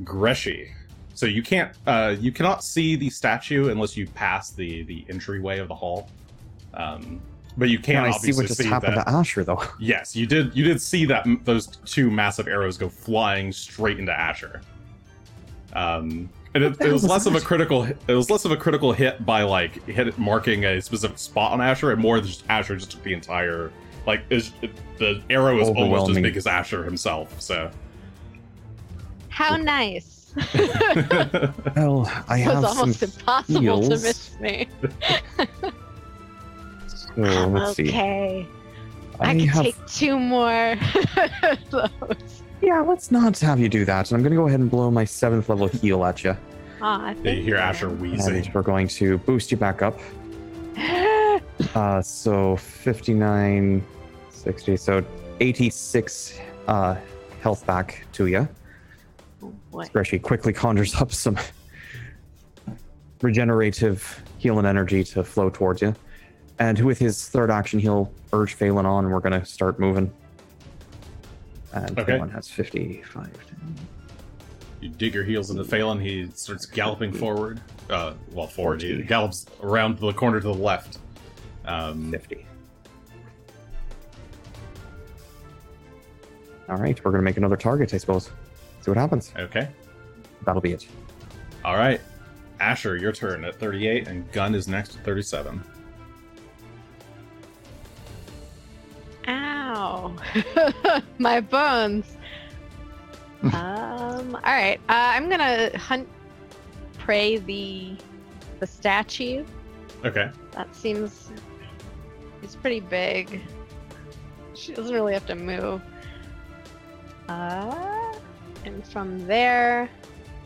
Greshy. So you can't, uh, you cannot see the statue unless you pass the the entryway of the hall. Um, but you can Can I see what just see happened that. to Asher, though? Yes, you did. You did see that those two massive arrows go flying straight into Asher. Um, and it, it was was less of a that? critical. It was less of a critical hit by like hit it marking a specific spot on Asher, and more just Asher just took the entire like is the arrow is almost as big as Asher himself. So How nice. Well, I it have was almost some. impossible to heals. miss me. So, let's see. okay. I, I can have. take two more of those. Yeah, let's not have you do that. And I'm going to go ahead and blow my seventh level heal at you. Ah, Yeah, you hear thank Asher And wheezing. we're going to boost you back up. you. Uh, so 59, 60, so 86 uh, health back to you. Oh, boy. Quickly conjures up some regenerative healing energy to flow towards you. And with his third action, he'll urge Phelan on, and we're going to start moving. And Okay. Phelan has 55. You dig your heels into Phelan. He starts galloping forward. Uh, well, forward. He gallops around the corner to the left. Um, 50. All right, we're going to make another target, I suppose. See what happens. okay. That'll be it. All right. Asher, your turn at 38, and Gun is next at 37. Ow. My bones. um, all right. Uh, I'm going to hunt prey the the statue. Okay. That seems it's pretty big. She doesn't really have to move. Uh, and from there,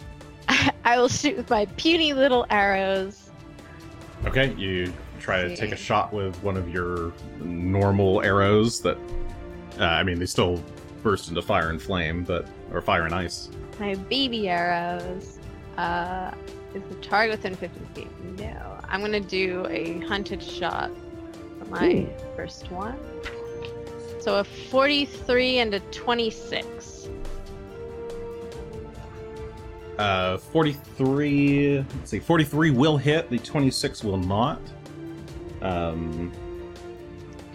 I will shoot with my puny little arrows. Okay. You try to take a shot with one of your normal arrows that, uh, I mean, they still burst into fire and flame, but, or fire and ice. My baby arrows. Uh, is the target within 50 feet? No. I'm gonna do a hunted shot for my first one. So a 43 and a 26. Uh, 43, let's see, 43 will hit, the 26 will not. Um,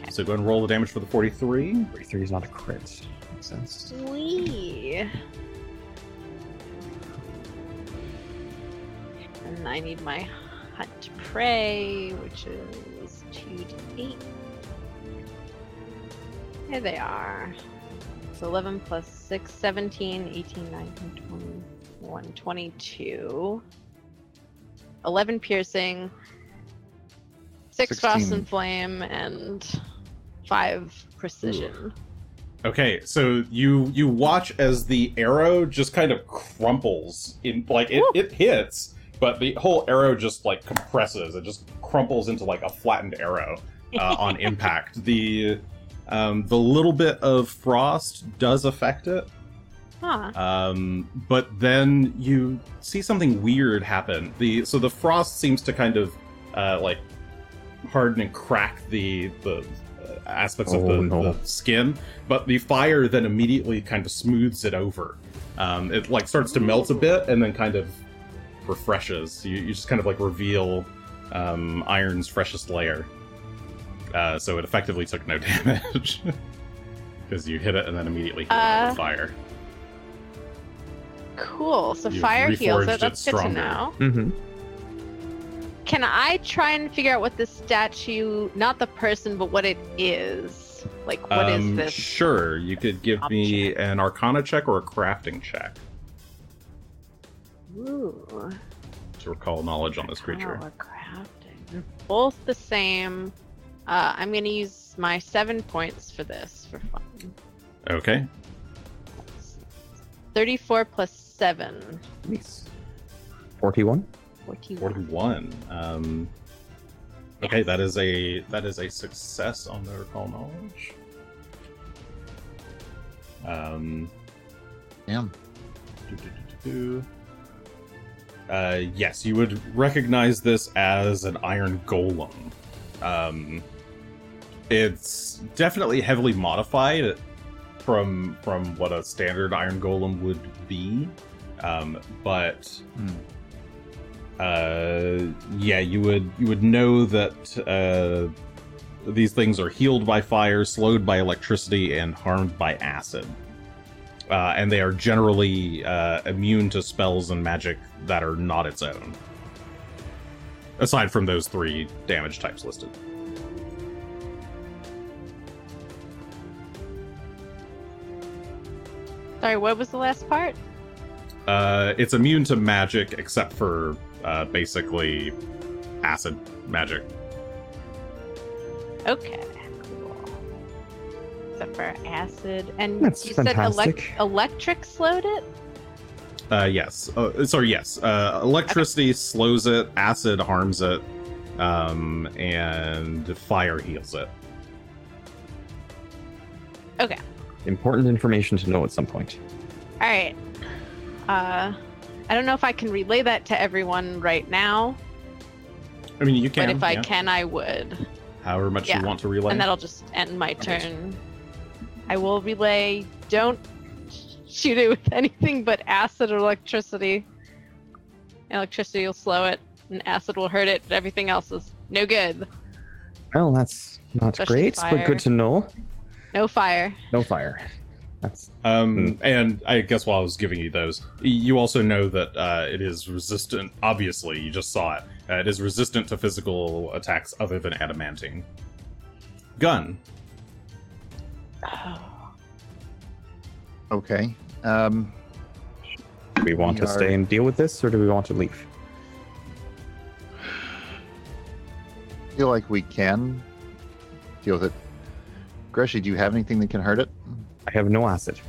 Okay. so go ahead and roll the damage for the 43. 43 is not a crit. Makes sense. Wee. And I need my hunt prey, which is 2d8. Here they are. So 11 plus 6, 17, 18, 19, 21, 22. 11 piercing, 6 frost and flame, and 5 precision. Okay, so you you watch as the arrow just kind of crumples in like it, Woo. it hits, but the whole arrow just like compresses. It just crumples into like a flattened arrow uh, on impact. The um, the little bit of frost does affect it, Huh. um, but then you see something weird happen. The so the frost seems to kind of uh, like harden and crack the the uh, aspects of Oh, the, no. the skin, but the fire then immediately kind of smooths it over. Um, it like starts to melt a bit and then kind of refreshes. You, you just kind of like reveal um, iron's freshest layer. Uh, so it effectively took no damage because you hit it and then immediately healed it Uh, with fire. Cool. So You've fire heals reforged it. it That's good to know. Mm-hmm. Can I try and figure out what this statue, not the person, but what it is? Like, what is um, this? Sure, you could give me an Arcana check or a crafting check Ooh. to recall knowledge on this creature. Oh, crafting. They're both the same. Uh, I'm going to use my seven points for this for fun. Okay, 34 plus 7. Nice. 41. 41. forty-one. Um, okay, that is a that is a success on the recall knowledge. Um, Damn. Uh, yes, you would recognize this as an iron golem. Um, it's definitely heavily modified from from what a standard iron golem would be, um, but Hmm. uh, yeah, you would you would know that uh, these things are healed by fire, slowed by electricity, and harmed by acid. Uh, and they are generally uh, immune to spells and magic that are not its own. Aside from those three damage types listed. Sorry, what was the last part? Uh, it's immune to magic except for uh, basically acid magic. Okay, cool. Except for acid. And That's you said elec- electric slowed it? Uh, yes. Uh, sorry, yes. Uh, electricity slows it, acid harms it, um, and fire heals it. Okay. Important information to know at some point. All right. Uh, I don't know if I can relay that to everyone right now, I mean, you can. but if I can, I would. however much Yeah. you want to relay. And that'll just end my Okay. turn. I will relay. Don't shoot it with anything but acid or electricity. Electricity will slow it, and acid will hurt it, but everything else is no good. Well, that's not Especially great, fire. but good to know. No fire. No fire. That's Um, and I guess while I was giving you those, you also know that uh, it is resistant. Obviously, you just saw it. Uh, it is resistant to physical attacks other than adamantine. Gun. Oh. Okay. Um, do we want We to are- stay and deal with this, or do we want to leave? feel like we can deal with it. Greshy, do you have anything that can hurt it? I have no acid.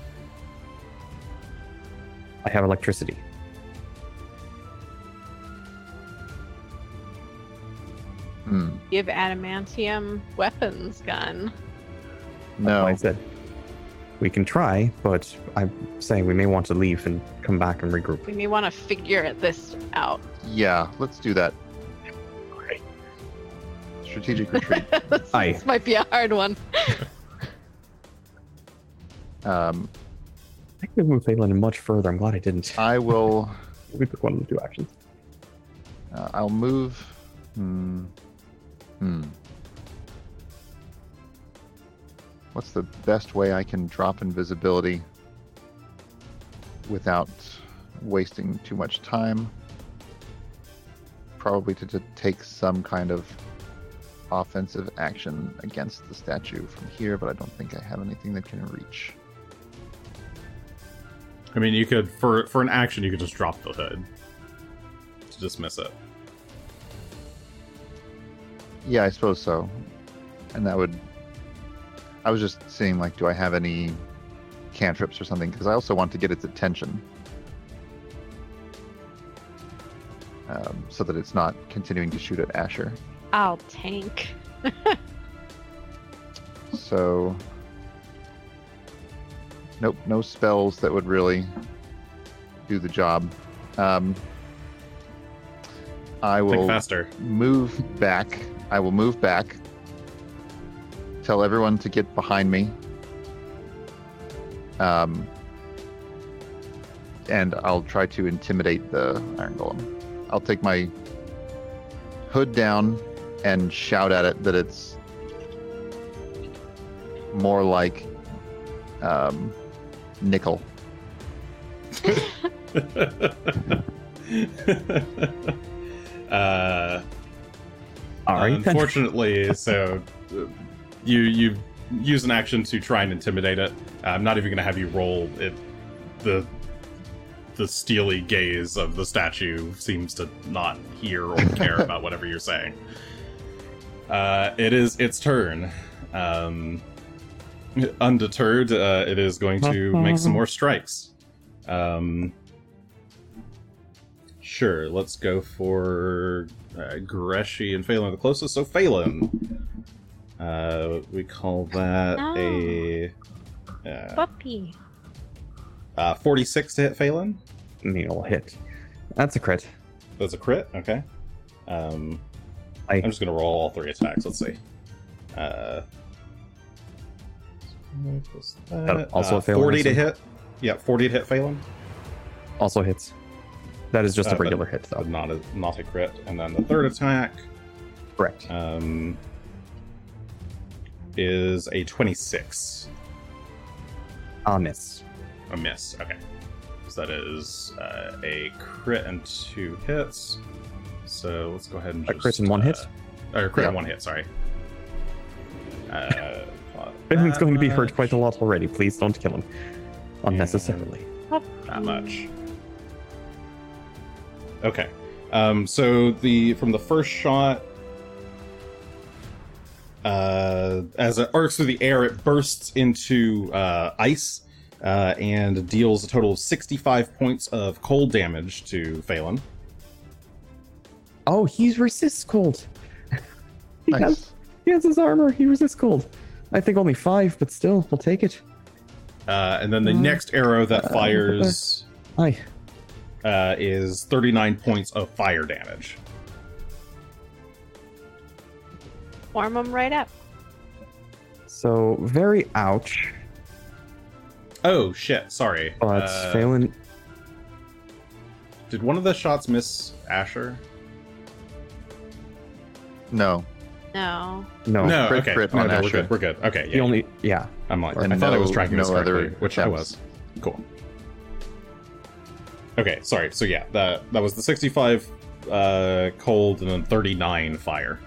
I have electricity. Hmm. You have adamantium weapons gun. No. I said we can try, but I'm saying we may want to leave and come back and regroup. We may want to figure this out. Yeah, let's do that. Strategic retreat. this, Aye. this might be a hard one. Um, I could move Phelan much further. I'm glad I didn't. I will. We took one of the two actions. Uh, I'll move. Hmm. Hmm. What's the best way I can drop invisibility without wasting too much time? Probably to, to take some kind of offensive action against the statue from here, but I don't think I have anything that can reach. I mean, you could for for an action, you could just drop the hood to dismiss it. Yeah, I suppose so. And that would. I was just seeing, like, do I have any cantrips or something? Because I also want to get its attention. Um, so that it's not continuing to shoot at Asher. I'll tank. So. Nope, no spells that would really do the job. Um, I Think will faster. move back. I will move back. Tell everyone to get behind me. Um, and I'll try to intimidate the Iron Golem. I'll take my hood down and shout at it that it's more like um, nickel. uh, right. then. unfortunately, so uh, you you use an action to try and intimidate it. I'm not even going to have you roll it. The the steely gaze of the statue seems to not hear or care about whatever you're saying. Uh, it is its turn. Um, undeterred, uh, it is going to make some more strikes. Um, sure, let's go for uh, Greshy and Phelan are the closest. So Phelan, uh, we call that a uh, Puppy. uh, 46 to hit Phelan. Neil hit. That's a crit. That's a crit. Okay. Um, I- I'm just gonna roll all three attacks. Let's see. Uh, what's that? That also Uh, a Phelan, 40 to hit. Yeah, 40 to hit Phelan. Also hits. That is just Uh, a regular hit, though. not a not a crit. And then the third attack Correct. um, is a 26. Ah, miss. A miss. Okay. So that is uh, a crit and two hits. So let's go ahead and A just, crit and one uh, hit? Or a crit and Yeah. one hit. Sorry. Uh, Phelan's going to be hurt quite a lot already. Please don't kill him unnecessarily. Not that much. Okay. Um, so the from the first shot, uh, as it arcs through the air, it bursts into uh, ice uh, and deals a total of 65 points of cold damage to Phelan. Oh, he's resists cold. he, Nice. has, he has his armor. He resists cold. I think only five, but still, we'll take it. Uh, and then the Uh, next arrow that uh, fires Aye. uh, is 39 points of fire damage. Warm them right up. So very ouch. Oh shit! Sorry. But Uh, Phelan, Did one of the shots miss Asher? No. No. no, no. crit, okay. crit No, on no, we're good. We're good. Okay. he Yeah. only yeah. I'm like, And I thought I was no- tracking this no other correctly, which I was. Cool. Okay, sorry. So yeah, that that was the 65 uh, cold and then 39 fire.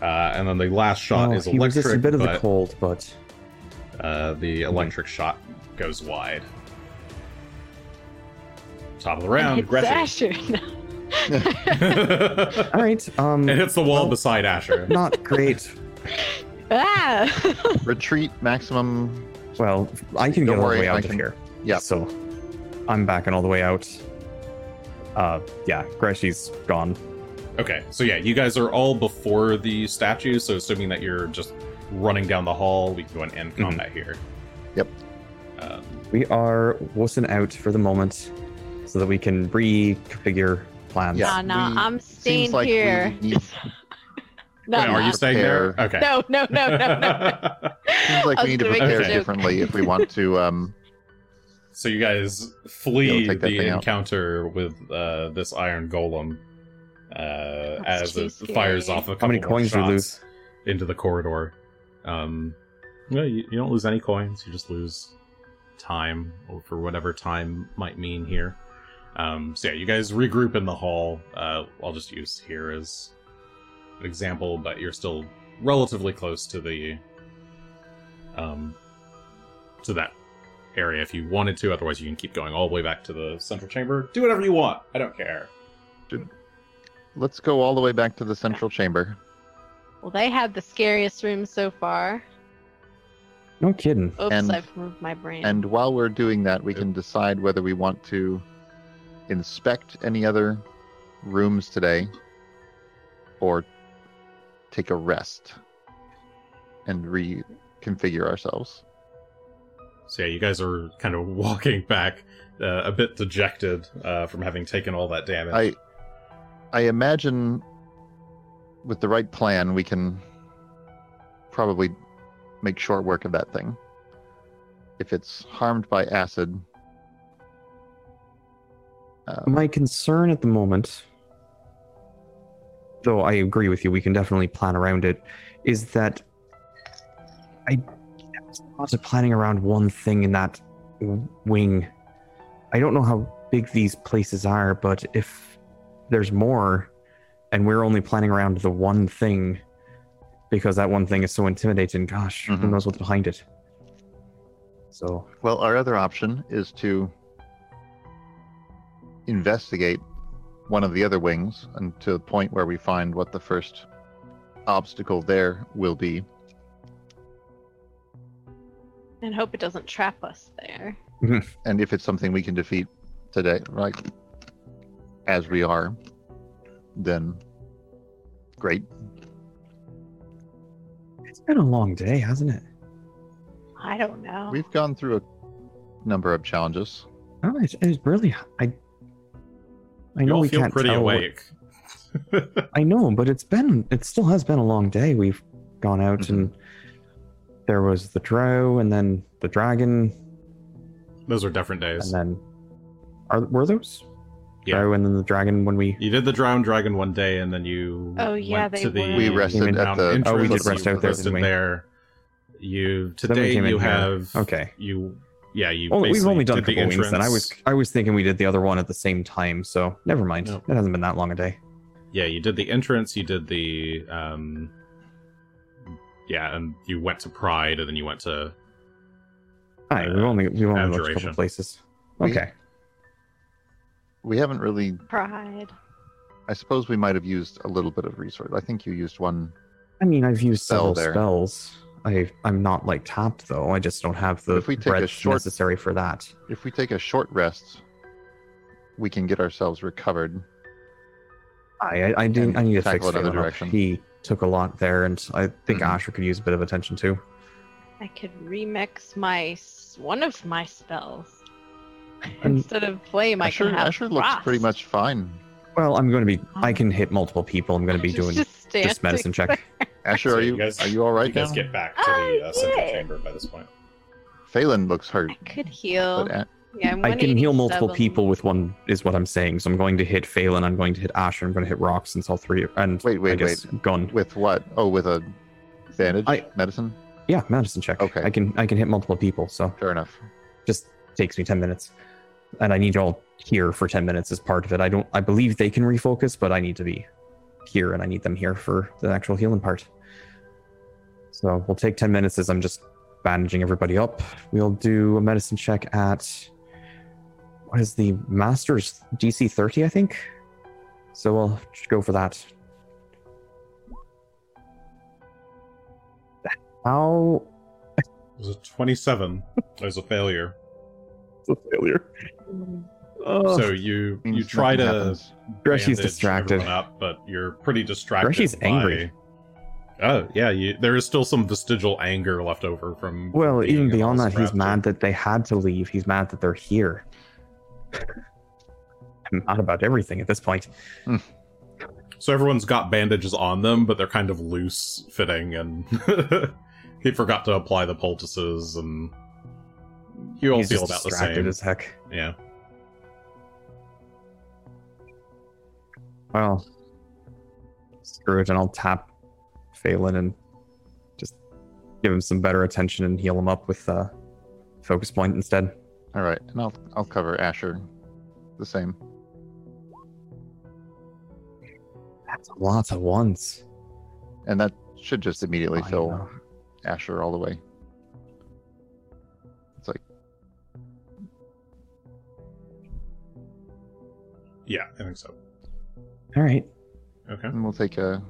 Uh, and then the last shot Oh, is he resists electric, a bit of the cold, but uh, the electric shot goes wide. Top of the round, It's Gretchen. Asher. all right. Um, It hits the wall Well- beside Asher. not great. ah! Retreat maximum. Well, I can Don't get all the way I out of can- here. Yeah. So I'm backing all the way out. Uh, yeah, Greshy's gone. Okay, so yeah, you guys are all before the statue, so assuming that you're just running down the hall, we can go and end Mhm. combat here. Yep. Um, We are wussing out for the moment, so that we can reconfigure plans. Yeah. nah, nah, I'm staying like here. need- no, wait, are you staying there? Prepare. Okay. no, no, no, no, no. Seems like I we need to was doing prepare differently if we want to. Um, So you guys flee Yeah, we'll take that the thing out. encounter with uh, this iron golem uh, as too it fires off a couple How many coins do we shots lose? into the corridor. Um, no, you, you don't lose any coins. You just lose time, or for whatever time might mean here. Um, so yeah, you guys regroup in the hall. Uh, I'll just use here as an example, but you're still relatively close to the um, to that area if you wanted to. Otherwise, you can keep going all the way back to the central chamber. Do whatever you want. I don't care. let's go all the way back to the central chamber. Well, they have the scariest room so far. No kidding. Oops, And- I've moved my brain. And while we're doing that, we can decide whether we want to inspect any other rooms today or take a rest and reconfigure ourselves. So yeah, you guys are kind of walking back, uh, a bit dejected uh, from having taken all that damage. I I imagine with the right plan we can probably make short work of that thing. If it's harmed by acid, uh, My concern at the moment, though I agree with you, we can definitely plan around it, is that I not planning around one thing in that wing. I don't know how big these places are, but if there's more, and we're only planning around the one thing, because that one thing is so intimidating, gosh, who Mhm. knows what's behind it? So Well, our other option is to investigate one of the other wings and to the point where we find what the first obstacle there will be. and hope it doesn't trap us there. And if it's something we can defeat today, right, as we are, then great. it's been a long day, hasn't it? I don't know. We've gone through a number of challenges. Oh, it's, it's really. I. I you know all we feel can't pretty tell what- I know, but it's been. It still has been a long day. We've gone out Mm-hmm. and there was the drow, and then the dragon, Those are different days. and then are were those? Yeah. Drow and then the dragon when we. You did the drowned dragon one day, and then you Oh, yeah, went they to the were. We rested at mountain the- Oh, we did rest out there, rested didn't we? there. You So then we today came in you here. have Okay. You yeah you. Well, we've only done a did the couple wings then. I was. I was thinking we did the other one at the same time, so never mind. Nope. It hasn't been that long a day. yeah you did the entrance. You did the um. Yeah, and you went to Pride, and then you went to Aye, we've Uh, only we've only looked a abjuration. couple places. Okay. We haven't really. Pride. I suppose we might have used a little bit of resource. I think you used one. I mean, I've used Spell several there. spells. I I'm not like tapped though. I just don't have the If we take a short- necessary for that. If we take a short rest, we can get ourselves recovered. I I, I didn't. I need to fix tackle it another Phelan up. direction. He took a lot there, and I think Mhm. Asher could use a bit of attention too. I could remix my one of my spells. And- Instead of flame, I Asher, can have Asher looks pretty much fine. Well, I'm going to be. I can hit multiple people. I'm going to be doing just just standing medicine check. Asher, So are you you guys- are you all right you guys now? get back to the uh, central chamber by this point. Phelan looks hurt, I could heal. but A- yeah, I'm I can heal multiple 187. people with one. Is what I'm saying. So I'm going to hit Phelan. I'm going to hit Asher. I'm going to hit Rock since all three. And Wait, wait, I guess gun. with what? Oh, with a bandage I- medicine. Yeah, medicine check. Okay. I can I can hit multiple people. So Fair enough. just takes me 10 minutes and i need you all here for 10 minutes as part of it i don't i believe they can refocus but i need to be here and i need them here for the actual healing part. So we'll take 10 minutes as i'm just bandaging everybody up. We'll do a medicine check at what is the master's dc 30 i think? So we'll just go for that. How? It was a 27. It was a failure. It's a failure mm-hmm. Oh, So you you try to happens. Greshy's distracted up, but you're pretty distracted. Greshy's by- angry. Oh yeah, you, there is still some vestigial anger left over from. Well, being even beyond that, he's mad that they had to leave. He's mad that they're here. I'm mad about everything at this point. Hmm. So everyone's got bandages on them, but they're kind of loose fitting, and he forgot to apply the poultices, and you all He's feel about the same. as heck. Yeah. Well, screw it, and I'll tap Phelan and just give him some better attention and heal him up with uh, focus point instead. All right, and I'll I'll cover Asher the same. That's lots of once. And that should just immediately I fill know. Asher all the way. It's like Yeah, I think so. All right. Okay. and we'll take a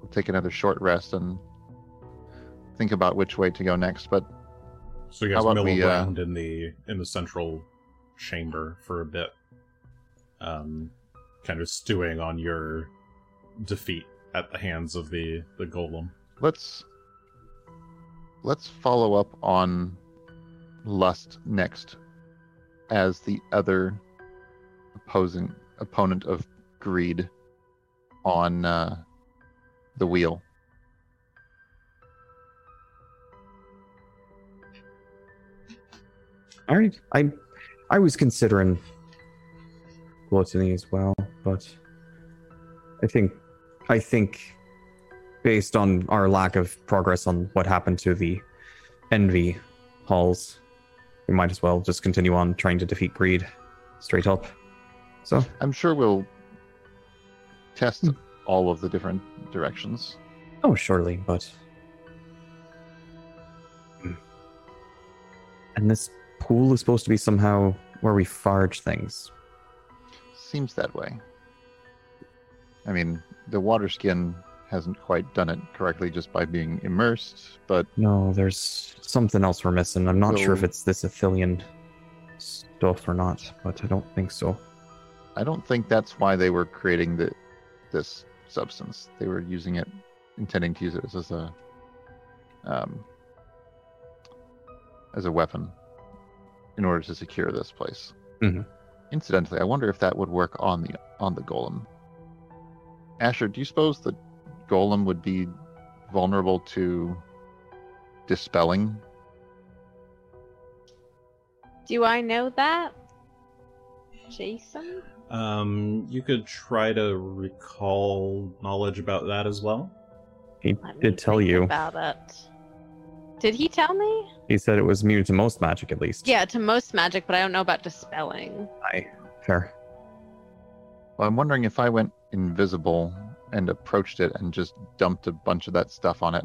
we'll take another short rest and think about which way to go next. But So you How guys about mill we, uh, around in the in the central chamber for a bit, um, kind of stewing on your defeat at the hands of the the golem. let's let's follow up on lust next as the other opposing opponent of greed on uh, the wheel. All right. I I was considering gluttony as well, but I think I think based on our lack of progress on what happened to the envy halls, we might as well just continue on trying to defeat greed straight up. So I'm sure we'll test Hmm. all of the different directions. oh surely, but Hmm. and this pool is supposed to be somehow where we forge things. Seems that way. I mean, the water skin hasn't quite done it correctly just by being immersed, but No, there's something else we're missing. I'm not sure if it's this Athelian stuff or not, but I don't think so. I don't think that's why they were creating the this substance. They were using it, intending to use it as a um, as a weapon in order to secure this place. Mhm. Incidentally, I wonder if that would work on the on the golem. Asher, do you suppose the golem would be vulnerable to dispelling? Do I know that? Jason? Um, you could try to recall knowledge about that as well. He Let me did tell think you. about it. Did he tell me? He said it was immune to most magic, at least. Yeah, to most magic, but I don't know about dispelling. Aye. Fair. Well, I'm wondering if I went invisible and approached it and just dumped a bunch of that stuff on it.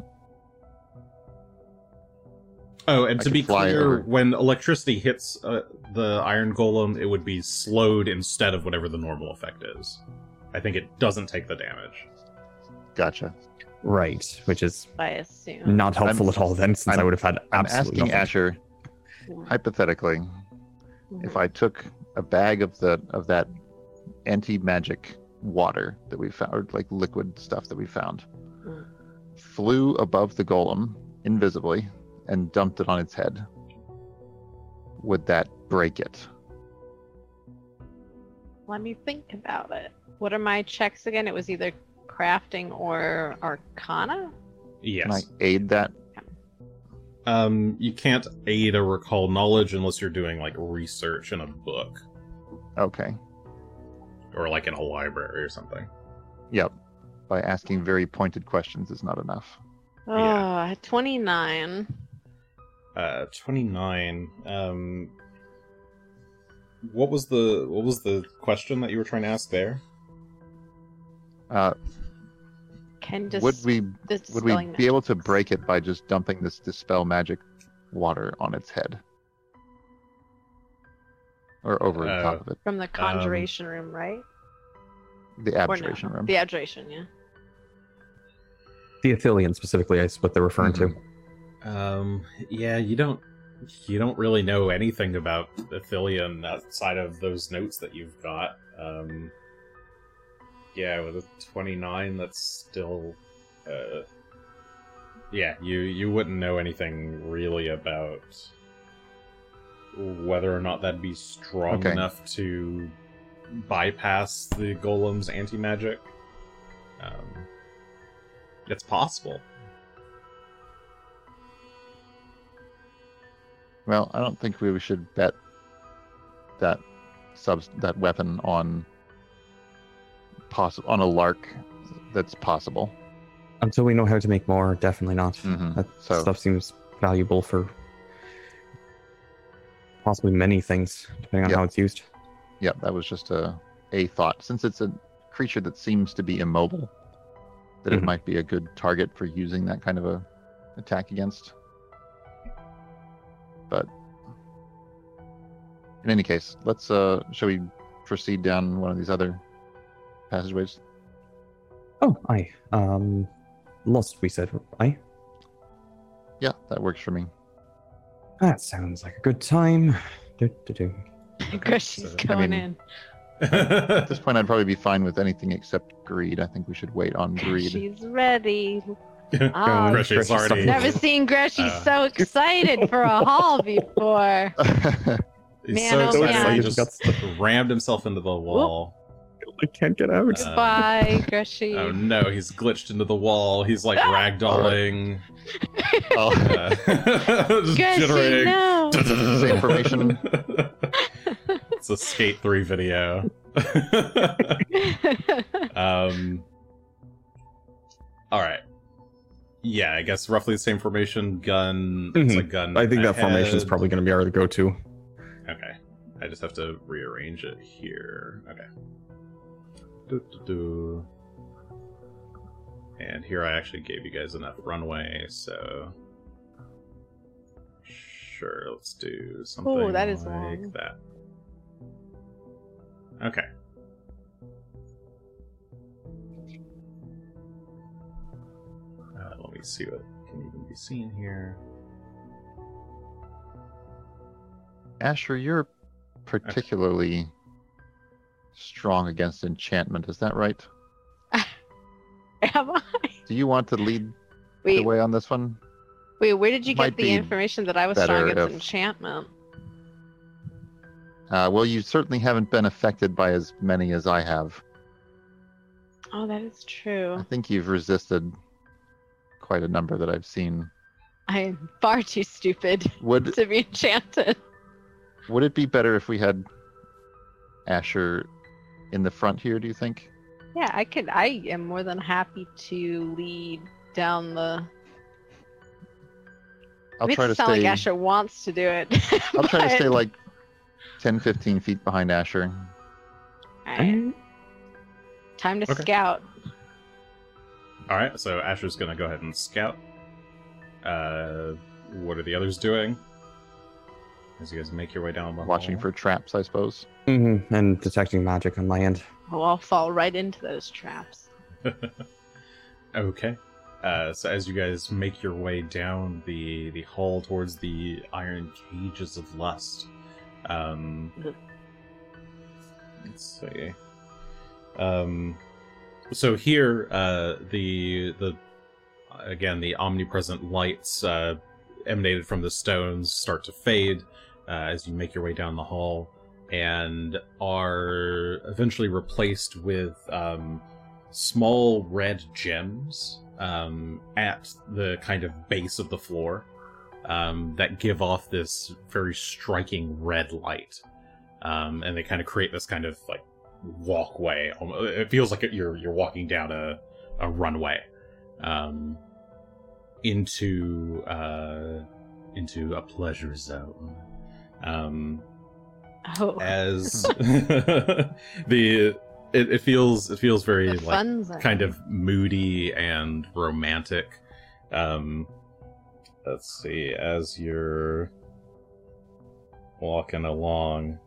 Oh, and I to be clear, over. when electricity hits uh, the iron golem, it would be slowed instead of whatever the normal effect is. I think it doesn't take the damage. Gotcha. Right, which is I assume. not helpful I'm- at all then, since I I'm- would have had I'm absolutely asking nothing. Asher hypothetically Mm-hmm. if I took a bag of the of that anti magic water that we found, or like liquid stuff that we found, Mm. flew above the golem invisibly and dumped it on its head, would that break it? Let me think about it. What are my checks again? It was either crafting or arcana? Yes. Can I aid that? Um, you can't aid or recall knowledge unless you're doing like research in a book Okay. or like in a library or something. Yep. By asking very pointed questions is not enough. Oh, Yeah. 29. Uh, twenty nine. Um, what was the what was the question that you were trying to ask there? Uh, Can just would we would we dispelling be able to break it by just dumping this dispel magic water on its head? Or over the Uh, top of it? from the conjuration room, right? The Or no? abjuration room. The abjuration, yeah. The Athelian specifically is what they're referring to. Um, yeah, you don't you don't really know anything about Athelion outside of those notes that you've got. Um, yeah, with a twenty nine, that's still, uh, yeah, you you wouldn't know anything really about whether or not that'd be strong Okay. enough to bypass the golem's anti magic. Um, it's possible. Well, I don't think we should bet that sub that weapon on possible on a lark that's possible. Until we know how to make more, definitely not. Mhm. That So- stuff seems valuable for possibly many things, depending on Yeah. how it's used. Yeah, that was just a a thought. Since it's a creature that seems to be immobile, that it Mhm. might be a good target for using that kind of a attack against. But in any case, let's uh shall we proceed down one of these other passageways? Oh, aye. Um, lost, we said, aye. Yeah, that works for me. That sounds like a good time. Do, do, do. Because she's so- I mean, in. At this point, I'd probably be fine with anything except greed. I think we should wait on greed. She's ready. Going Ah, with Gretchen's Gretchen's already- Never seen Greshy Uh. so excited for a haul before. He's Man, so oh man. he just rammed himself into the wall. I can't get out. Uh, Goodbye, Gretchen. Oh no, he's glitched into the wall. He's like ragdolling. oh, Uh, just Gretchen, jittering. no. Information. it's a Skate 3 video. um, all right. Yeah, I guess roughly the same formation. Gun. It's a Mhm. gun. I think that formation is probably going to be our go-to. Okay. I just have to rearrange it here. Okay. Do, do, do. And here I actually gave you guys enough runway, so. Sure, let's do something that is like long. that. Okay. Uh, let me see what can even be seen here. Asher, you're particularly strong against enchantment. Is that right? Am I? Do you want to lead the way on this one? wait. Where did you Might get the information that I was strong against if- enchantment? Uh, well, you certainly haven't been affected by as many as I have. Oh, that is true. I think you've resisted quite a number that I've seen. I am far too stupid Would to be enchanted. would it be better if we had Asher in the front here? Do you think? Yeah, I could. I am more than happy to lead down the. I'll it try to makes it sound stay. like Asher wants to do it. I'll try to stay like 10, 15 feet behind Asher. Alright, Time to Okay. scout. All right, so Asher's gonna go ahead and scout. Uh, what are the others doing? As you guys make your way down the Watching hall? for traps, I suppose. hmm And detecting magic on my end. Oh, I'll fall right into those traps. okay. Uh, so as you guys make your way down the the hall towards the iron cages of lust, um, let's see. Um, so here, uh, the the again the omnipresent lights uh, emanated from the stones start to fade uh, as you make your way down the hall, and are eventually replaced with um, small red gems um, at the kind of base of the floor um, that give off this very striking red light, um, and they kind of create this kind of like walkway. It feels like you're you're walking down a a runway um, into uh, into a pleasure zone. Um, Oh, as the it, it feels it feels very like zone. kind of moody and romantic. Um, let's see, as you're walking along,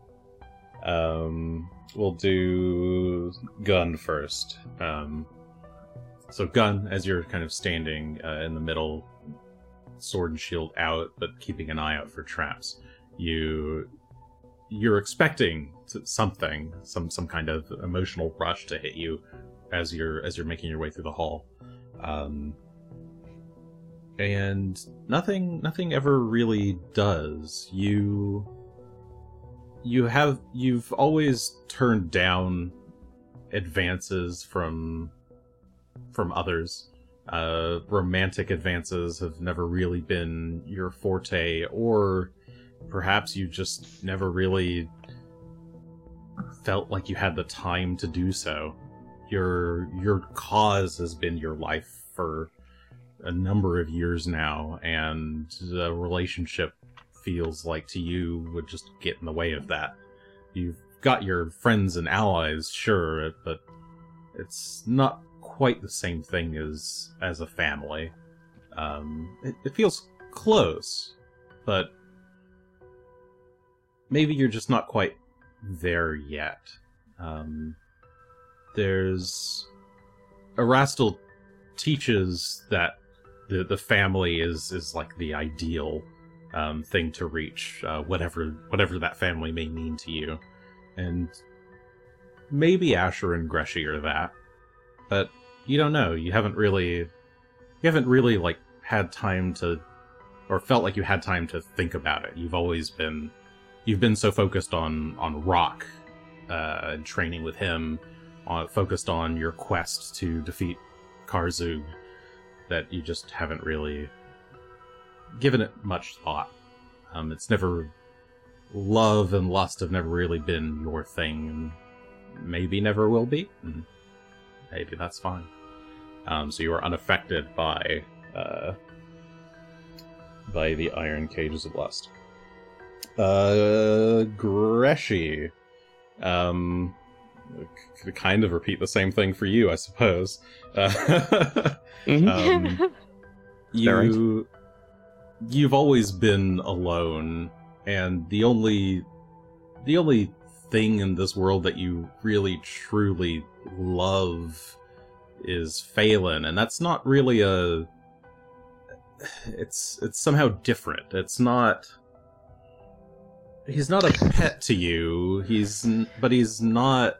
um, we'll do gun first. Um, so gun, as you're kind of standing uh, in the middle, sword and shield out, but keeping an eye out for traps. You you're expecting something, some some kind of emotional rush to hit you as you're as you're making your way through the hall, um, and nothing nothing ever really does. You you have you've always turned down advances from from others. Uh, romantic advances have never really been your forte, or perhaps you just never really felt like you had the time to do so. Your your cause has been your life for a number of years now, and the relationship feels like to you would just get in the way of that. You've got your friends and allies, sure, but it's not quite the same thing as as a family. Um, it, it feels close, but maybe you're just not quite there yet. Um, there's Erastil teaches that the the family is is like the ideal um, thing to reach, uh, whatever whatever that family may mean to you, and maybe Asher and Greshy are that, but you don't know. You haven't really you haven't really like had time to or felt like you had time to think about it. You've always been you've been so focused on on Rock uh, and training with him, on, focused on your quest to defeat Karzoug, that you just haven't really given it much thought. Um, it's never love and lust have never really been your thing, and maybe never will be. And maybe that's fine. Um, so you are unaffected by uh, by the iron cages of lust. Uh, Greshy. Um, could kind of repeat the same thing for you, I suppose. Uh, Mhm. um, you, you've always been alone, and the only, the only thing in this world that you really truly love is Phelan, and that's not really a. It's it's somehow different. It's not. He's not a pet to you. He's but he's not.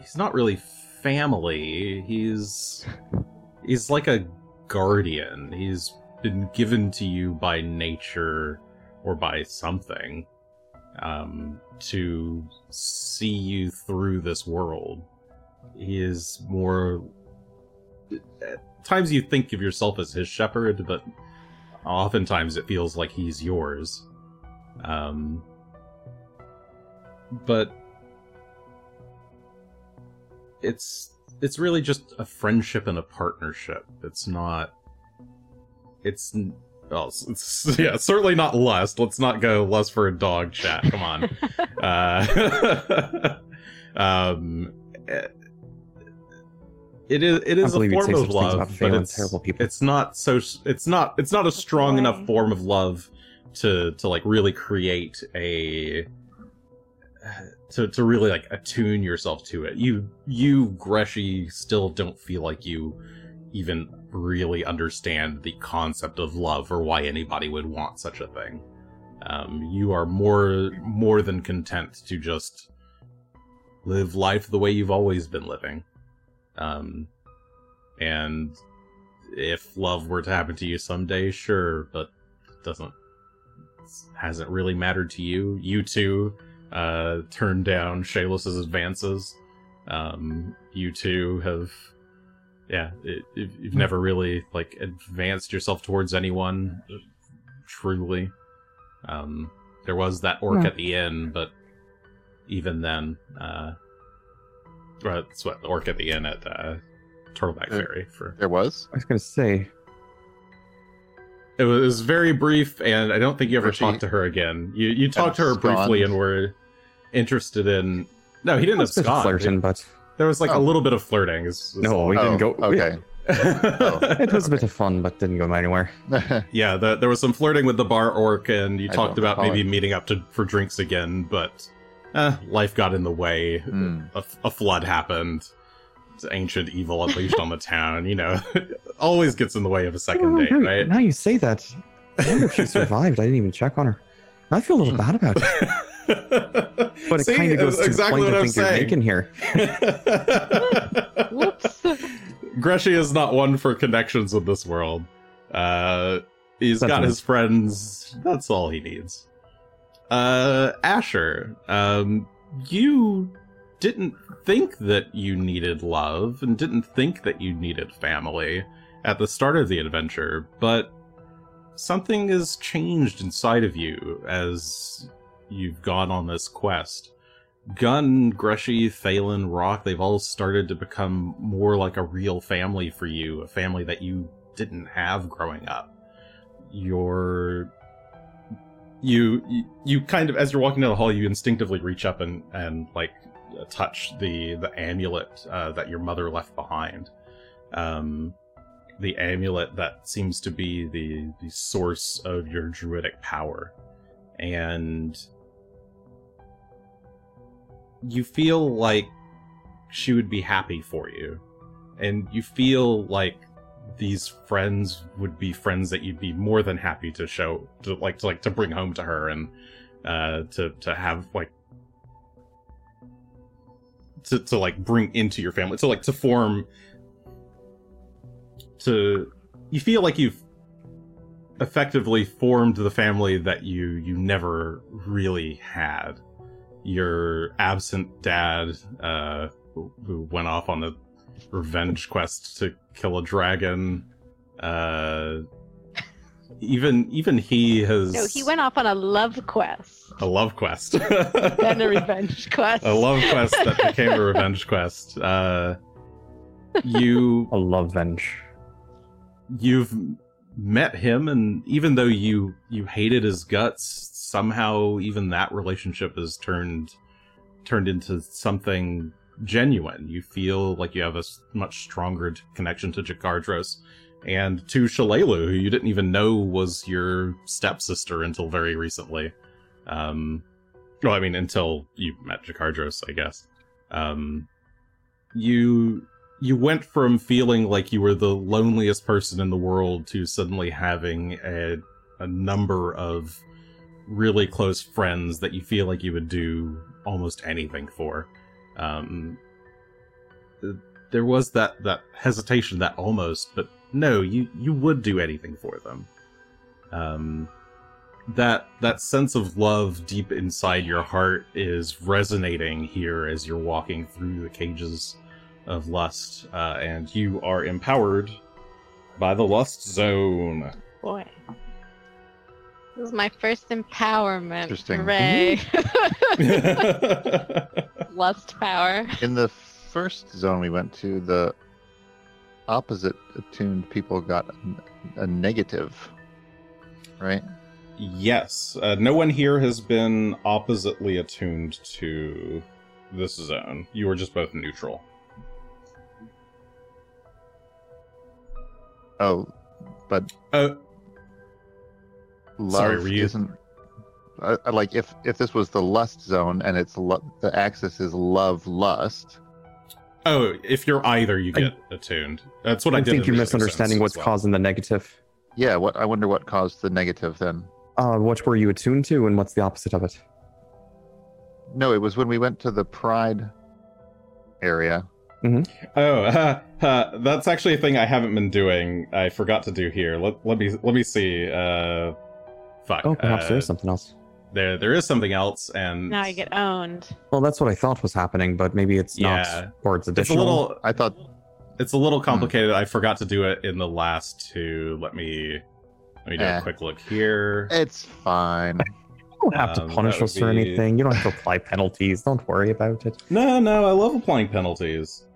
He's not really family. He's he's like a guardian. He's been given to you by nature or by something um, to see you through this world. He is more. At times you think of yourself as his shepherd, but oftentimes it feels like he's yours. Um, but it's it's really just a friendship and a partnership. It's not. It's n- well, it's, it's yeah, certainly not lust. Let's not go lust for a dog chat. Come on. uh, um, eh, it is it I is a believe you'd say form of such things love, about but Phelan, it's terrible people. it's not so it's not it's not a strong enough form of love to to like really create a to to really like attune yourself to it. You you Greshy still don't feel like you even really understand the concept of love or why anybody would want such a thing. Um, you are more more than content to just live life the way you've always been living. Um, and if love were to happen to you someday, sure, but it doesn't hasn't really mattered to you. You two uh, turned down Shayliss's advances. Um, you two have, yeah, it, it, you've never really like advanced yourself towards anyone truly. Um, there was that orc Yeah. at the inn, but even then, uh, well, it's what the orc at the inn at uh, Turtleback Uh, Ferry for There was. I was gonna say, it was, it was very brief, and I don't think you ever Richie talked to her again. You you talked to her briefly and were interested in. No, he didn't a bit of abscond. flirting, but There was like a Oh. little bit of flirting. is- is no, we Oh, didn't go. Okay. It was a bit of fun, but didn't go anywhere. yeah, the, there was some flirting with the bar orc, and you I talked about maybe it. meeting up to for drinks again, but eh, life got in the way. Hmm. A, a flood happened. It's ancient evil unleashed on the town. You know, always gets in the way of a second Oh, date, now, right? now you say that. I wonder if she survived. I didn't even check on her. I feel a little bad about it, but it kind of goes to exactly the what I'm you're saying. making here. Whoops. Greshy is not one for connections with this world. Uh, he's got Sentiment. his friends. That's all he needs. Uh, Asher, um, you didn't think that you needed love and didn't think that you needed family at the start of the adventure, but something has changed inside of you as you've gone on this quest. Gun, Greshy, Phelan, Rock, they've all started to become more like a real family for you, a family that you didn't have growing up. You're you you, kind of as you're walking down the hall, you instinctively reach up and and like touch the the amulet uh, that your mother left behind. Um, the amulet that seems to be the the source of your druidic power, and you feel like she would be happy for you. And you feel like these friends would be friends that you'd be more than happy to show to like to like to bring home to her and uh to to have like to to like bring into your family to like to form to you feel like you've effectively formed the family that you you never really had your absent dad uh who, who went off on the revenge quest to kill a dragon uh even even he has No, he went off on a love quest, a love quest then a revenge quest. a love quest that became a revenge quest uh you A love venge. you've met him and even though you you hated his guts somehow even that relationship has turned turned into something genuine. You feel like you have a much stronger connection to Jakardros and to Shalelu who you didn't even know was your stepsister until very recently. Um well i mean until you met Jakardros i guess. Um you you went from feeling like you were the loneliest person in the world to suddenly having a, a number of really close friends that you feel like you would do almost anything for. Um, there was that, that hesitation, that almost, but no, you, you would do anything for them. Um, that that sense of love deep inside your heart is resonating here as you're walking through the cages of lust, uh, and you are empowered by the lust zone. Boy. This is my first empowerment. Interesting. Hooray. Lust power. In the first zone we went to, the opposite attuned people got a, a negative, right? yes, uh, no one here has been oppositely attuned to this zone. You were just both neutral. Oh, but Uh, love Sorry, were isn't. I, I like if if this was the lust zone and it's lo- the axis is love lust. Oh, if you're either, you I- get attuned. That's what I, I did. think you're the other sense misunderstanding what's well. causing the negative. Yeah. What? I wonder what caused the negative then. Uh, what were you attuned to, and what's the opposite of it? No, it was when we went to the Pride area. Oh, uh, that's actually a thing I haven't been doing. I forgot to do here. Let, let me let me see. Uh, fuck. Oh, perhaps uh, there is something else. There there is something else, and Now I get owned. Well, that's what I thought was happening, but maybe it's Yeah. not, or it's it's a additional. little I thought it's a little complicated. I forgot to do it in the last two. Let me let me do Eh. a quick look here. it's fine. You don't have to Um, punish us would or be- anything. You don't have to apply penalties. Don't worry about it. No, no, I love applying penalties.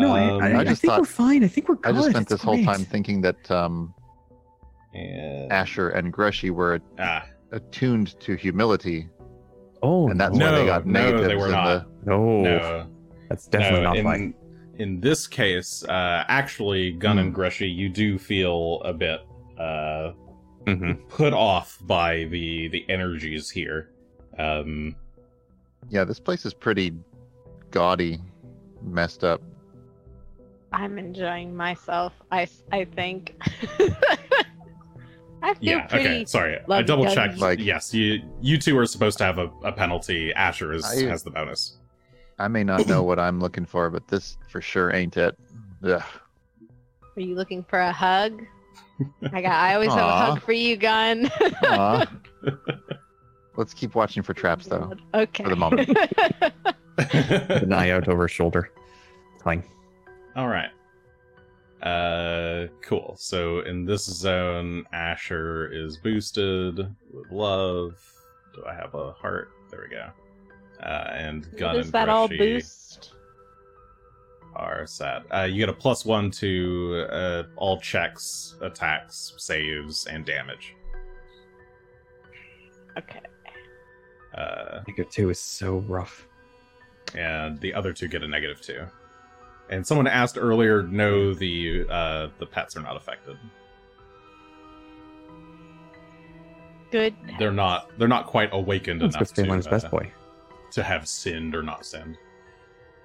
No, I, Um, I, I I, just think thought- we're fine. I think we're good. I just spent It's this whole time thinking that um, and- Asher and Greshy were ah, attuned to humility, Oh, and that's no. why they No, got no, they were in not. the. no, no, that's definitely no, not in, why. in this case, uh, actually, Gun and Hmm. Greshy, you do feel a bit uh, Mm-hmm. put off by the the energies here. Um, Yeah, this place is pretty gaudy, messed up. I'm enjoying myself. I I think. I feel yeah. pretty. Okay. Sorry, I double checked. Like- yes, you you two are supposed to have a, a penalty. Asher is, I- has the bonus. I may not know what I'm looking for, but this for sure ain't it. Ugh. Are you looking for a hug? I got. I always have a hug for you, Gun. Let's keep watching for traps, though. Okay. For the moment. An eye out over his shoulder. Fine. All right. Uh, cool. So in this zone, Asher is boosted with love. Do I have a heart? There we go. Uh, and Gun Does and that all boost? are set. Uh, you get a plus one to uh, all checks, attacks, saves, and damage. Okay. Uh, Negative two is so rough. and the other two get a negative two. And someone asked earlier, no, the uh, the pets are not affected. Good. They're not. They're not quite awakened That's enough supposed to be to, his uh, best boy. to have sinned or not sinned.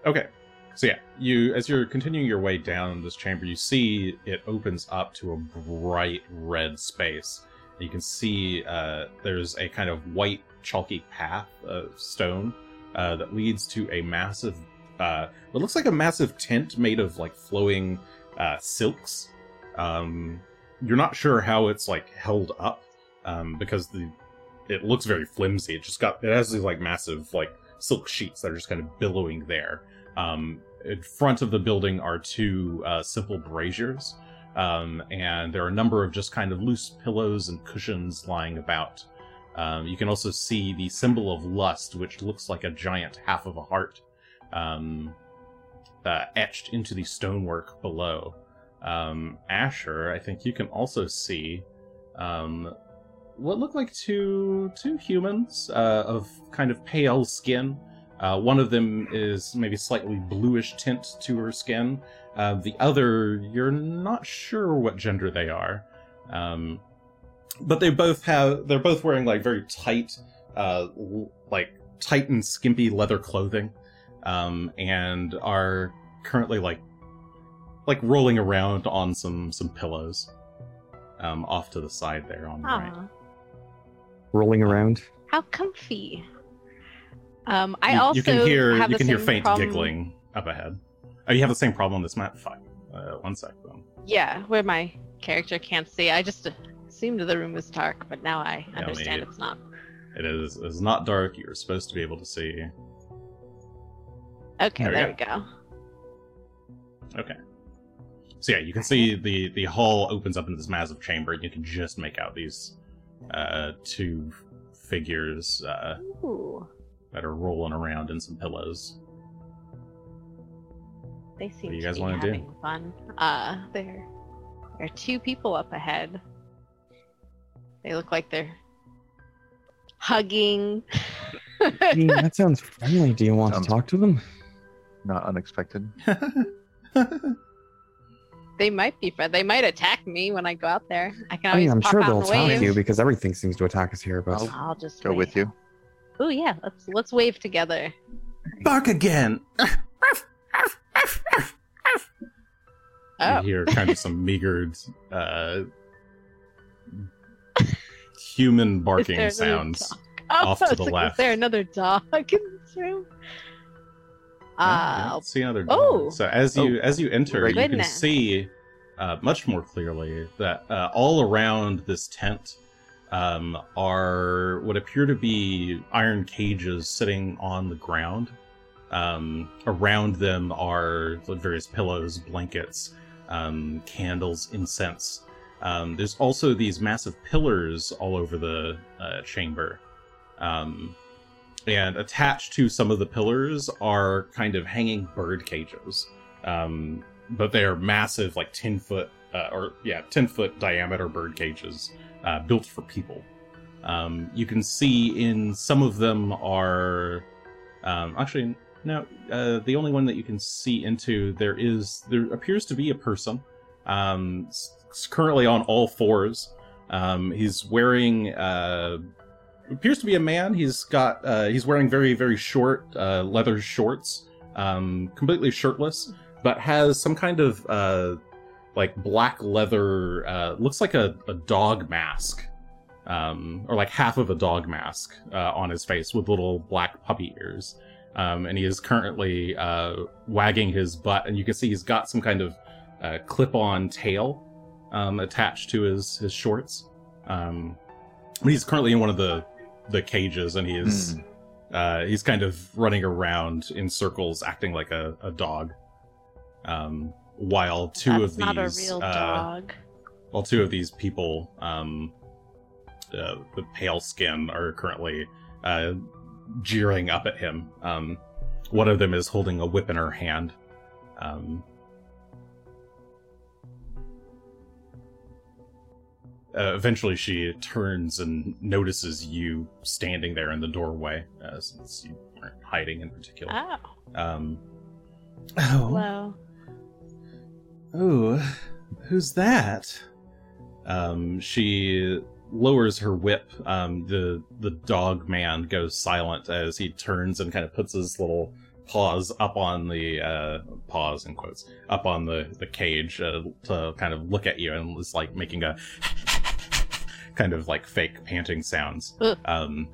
Okay. So yeah, you as you're continuing your way down this chamber, you see it opens up to a bright red space. You can see uh, there's a kind of white chalky path of stone uh, that leads to a massive, uh, what looks like a massive tent made of like flowing uh, silks. Um, you're not sure how it's like held up um, because the it looks very flimsy. It just got it has these like massive like silk sheets that are just kind of billowing there. Um, in front of the building are two uh, simple braziers, um, and there are a number of just kind of loose pillows and cushions lying about. Um, you can also see the symbol of lust, which looks like a giant half of a heart, um, uh, etched into the stonework below. Um, Asher, I think you can also see um, what look like two two humans uh, of kind of pale skin. Uh, one of them is maybe slightly bluish tint to her skin. Uh, the other, you're not sure what gender they are, um, but they both have. They're both wearing like very tight, uh, like tight and skimpy leather clothing, um, and are currently like like rolling around on some some pillows, um, off to the side there on the right. Rolling around. how comfy. Um, I you, also you can hear have you can hear faint problem- giggling up ahead. Oh, you have the same problem on this map. Fuck. Uh, one sec. Then. Yeah, where my character can't see. I just assumed the room was dark, but now I Yeah, understand me- it's not. It is is not dark. You're supposed to be able to see. Okay, There there, we we go. Okay. So yeah, you can see the the hall opens up into this massive chamber, and you can just make out these uh, two figures uh, that are rolling around in some pillows. they seem do you to guys be wanna do? having fun. Uh, there, there are two people up ahead. They look like they're hugging. I mean, that sounds friendly. Do you want Sounds- to talk to them? Not unexpected. they might be friends. They might attack me when I go out there. I can I always mean, I'm pop sure out they'll and attack wave. you because everything seems to attack us here. But I'll I'll just Go with you. Oh yeah, let's let's wave together. Bark again. Oh. You hear kind of some meagered, uh, human barking sounds. dog? off to the like, left. Is there another dog in this room? Oh, you Uh, don't see another oh. So as you as you enter, you can see uh, much more clearly that uh, all around this tent um, are what appear to be iron cages sitting on the ground. Um, around them are various pillows, blankets, um, candles, incense. Um, there's also these massive pillars all over the uh, chamber. And attached to some of the pillars are kind of hanging bird cages. Um, but they are massive, like 10 foot, uh, or yeah, 10 foot diameter bird cages uh, built for people. Um, you can see in some of them are um, actually no uh, the only one that you can see into there is there appears to be a person um, currently on all fours um, he's wearing uh, appears to be a man he's got uh, he's wearing very very short uh, leather shorts um, completely shirtless but has some kind of uh, like black leather uh, looks like a, a dog mask um, or like half of a dog mask uh, on his face with little black puppy ears. Um, and he is currently uh, wagging his butt, and you can see he's got some kind of uh, clip-on tail um, attached to his his shorts. Um, but he's currently in one of the the cages, and he is Hmm. uh, he's kind of running around in circles, acting like a, a dog. Um, while two that's of these not a real uh, dog. while two of these people, um, uh, the pale skin, are currently uh, jeering up at him. Um, one of them is holding a whip in her hand. Um, uh, eventually, she turns and notices you standing there in the doorway, uh, since you aren't hiding in particular. Oh, Um, oh, hello. Oh, who's that? Um, she lowers her whip. Um, the the dog man goes silent as he turns and kind of puts his little paws up on the uh, paws in quotes up on the the cage uh, to kind of look at you and is like making a kind of like fake panting sounds. Um,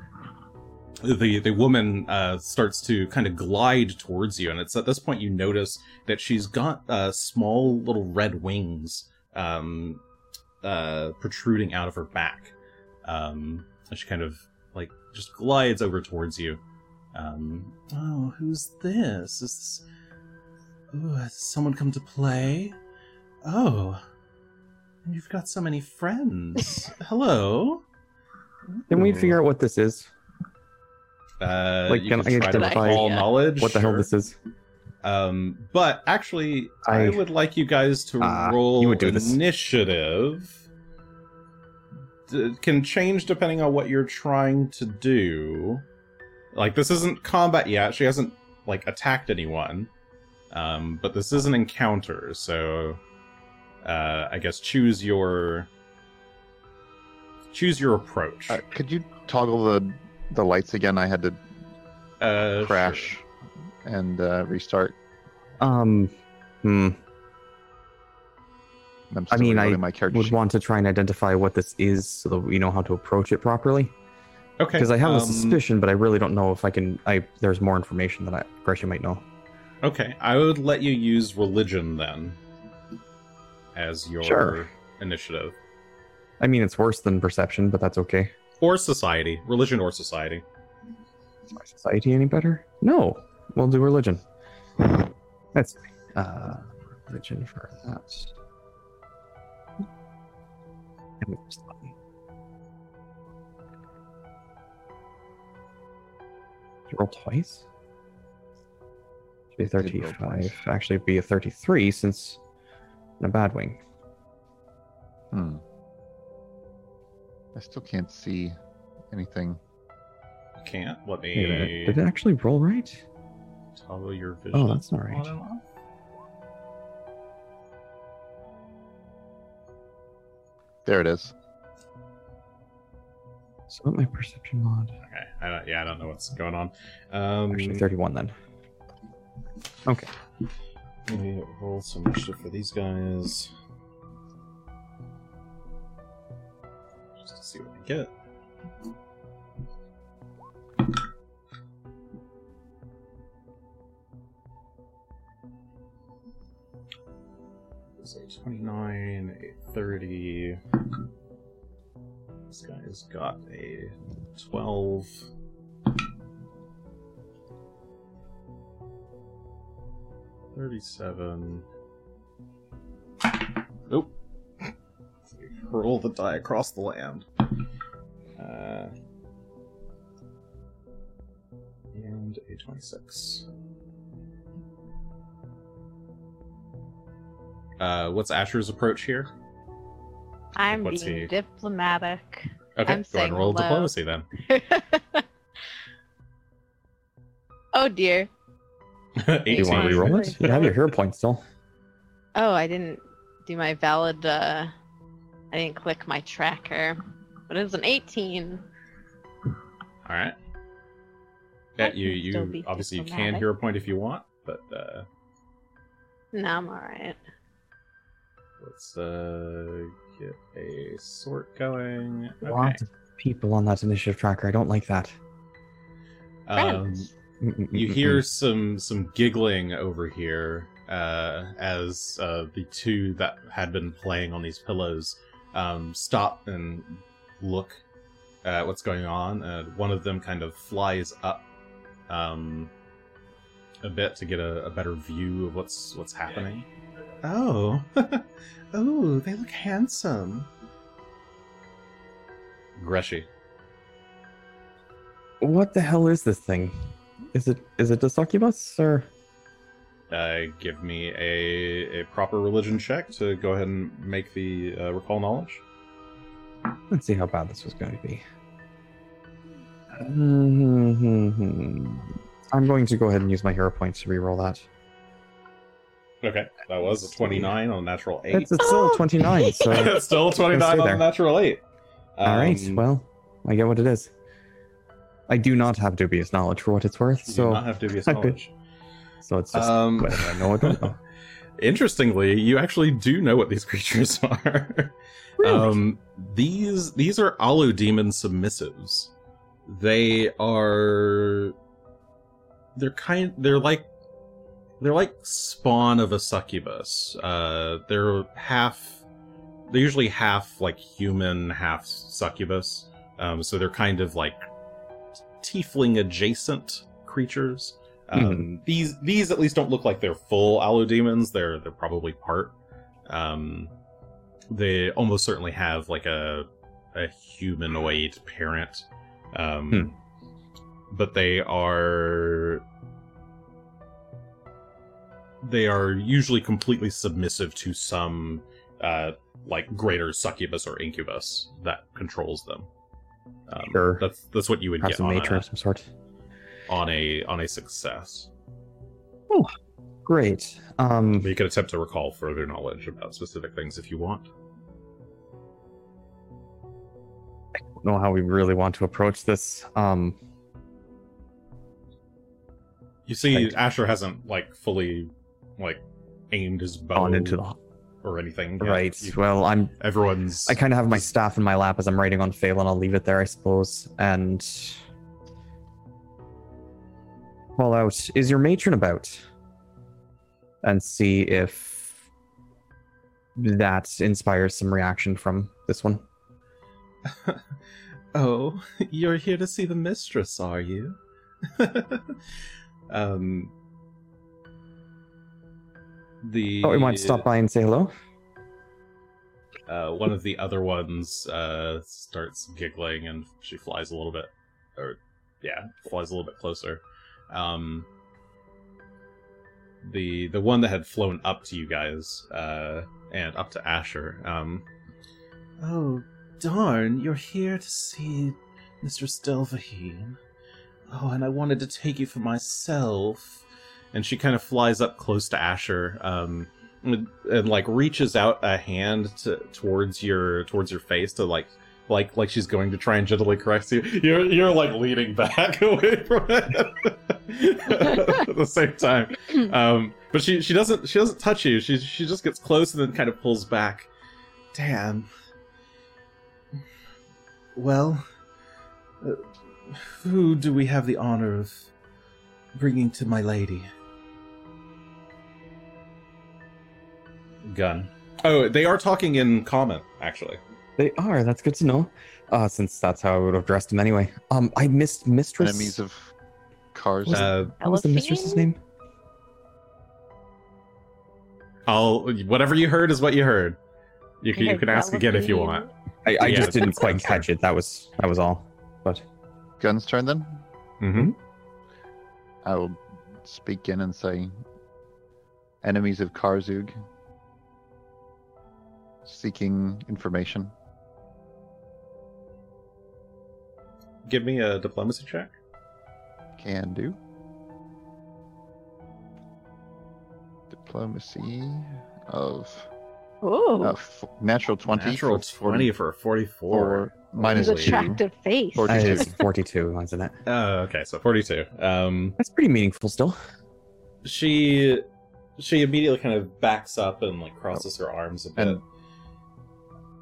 the the woman uh, starts to kind of glide towards you, and it's at this point you notice that she's got uh, small little red wings um, uh, protruding out of her back. Um, and she kind of like just glides over towards you. Um, oh, who's this? Is this... Ooh, has someone come to play? Oh, you've got so many friends. Hello. Can we figure out what this is? Uh, Like, you can can I try to identify recall knowledge. What the hell sure. this is? Um, but actually, I, I- would like you guys to Ah, roll you would do this. initiative. D- can change depending on what you're trying to do. Like this isn't combat yet. She hasn't like attacked anyone. Um, but this is an encounter, so uh, I guess choose your choose your approach. Uh, could you toggle the the lights again? I had to Uh, crash and uh, restart. Um, hmm. I'm I mean, I my character Would sheet. want to try and identify what this is so that we know how to approach it properly. Okay, Because I have a um, suspicion, but I really don't know if I can. I there's more information that I Gretchen might know. Okay, I would let you use religion then as your Sure. initiative. I mean, it's worse than perception, but that's okay. Or society. Religion or society. Is my society any better? No. We'll do religion. That's uh, religion for that. And we press the button. Did you roll twice? Should be a Did roll 35. Actually, be a 33 since in a bad wing. Hmm. I still can't see anything. Can't. Let Wait a minute, me Did it actually roll right? toggle your vision. Oh, that's not right. on. There it is. So what my perception mod? Okay. I don't, yeah, I don't know what's going on. Um, Actually, 31 then. Okay. Me roll some initiative for these guys. Just to see what we get. So 29, a 30. This guy's got a 12. Thirty-seven. Nope. Roll the die across the land. Uh, and a twenty-six. Uh, what's Asher's approach here? I'm What's being he- diplomatic. Okay, I'm go ahead and roll hello. diplomacy then. oh dear. Do you want to 18. reroll it? You have your hero point still. Oh, I didn't do my valid. uh I didn't click my tracker, but it's an 18. All right. I Yeah, you you obviously you can diplomatic. hero point if you want, but uh, No, I'm all right. let's uh get a sort going. Okay. Lots of people on that initiative tracker. I don't like that. Um, Friends. You hear some some giggling over here uh, as uh, the two that had been playing on these pillows um, stop and look at what's going on. Uh, one of them kind of flies up um, a bit to get a, a better view of what's what's happening. Oh, oh, they look handsome. Greshy. What the hell is this thing? Is it is it the succubus or? Uh, give me a, a proper religion check to go ahead and make the uh, recall knowledge. Let's see how bad this was going to be. Mhm. I'm going to go ahead and use my hero point to reroll that. Okay, that was a 29 on a natural 8. It's, it's still 29, so. It's still a 29 on a natural 8. All right, Um, well, I get what it is. I do not have dubious knowledge for what it's worth, you do so not have dubious knowledge. so it's just Um, I know don't know. Interestingly, you actually do know what these creatures are. Um, these these are Alu demon submissives. They are they're kind they're like they're like spawn of a succubus. Uh, they're half they're usually half like human, half succubus. Um, so they're kind of like tiefling adjacent creatures. Um, These these at least don't look like they're full Alu demons. They're they're probably part. Um, they almost certainly have like a a humanoid parent. Um, but they are they are usually completely submissive to some uh, like greater succubus or incubus that controls them. Um, Sure. That's that's what you would Perhaps get a on a, of some sort. on a on a success. Oh, Great. Um, But you can attempt to recall further knowledge about specific things if you want. I don't know how we really want to approach this. Um, You see. Asher hasn't like fully like aimed his bow into the or anything. yet. right. You- Well, I'm. everyone's. I kind of have my staff in my lap as I'm writing on Phelan. I'll leave it there, I suppose, and call out. Is your matron about? And see if that inspires some reaction from this one. oh, you're here to see the mistress, are you? um. The Oh, we might stop by and say hello. uh, one of the other ones uh, starts giggling and she flies a little bit or yeah flies a little bit closer. Um, the the one that had flown up to you guys uh, and up to asher um, oh darn you're here to see mr stelvaheen. Oh and i wanted to take you for myself and she kind of flies up close to asher um, and, and like reaches out a hand to, towards your towards your face to like like like she's going to try and gently caress you. You're you're like leaning back away from it at the same time. Um, but she she doesn't she doesn't touch you. She she just gets close and then kind of pulls back. Damn. Well, uh, who do we have the honor of bringing to my lady? Gun. Oh, they are talking in common, actually. They are. That's good to know. Uh, since that's how I would have dressed him anyway. Um, I missed mistress. Enemies of cars. Was Uh, what was the mistress's name? I'll whatever you heard is what you heard. You can you can ask again if you want. I, I Yeah, just didn't quite that's catch it. That was that was all. But Gun's turn then. Mm-hmm. I will speak in and say, enemies of Karzoug seeking information. Give me a diplomacy check. Can do. Diplomacy of Ooh, uh, f- natural 20. Natural for twenty for forty-four. Or minus his Holy. two. attractive face. 42. is forty-two, isn't it? Oh, okay, so forty-two. Um, That's pretty meaningful still. she she immediately kind of backs up and like crosses her arms a bit And-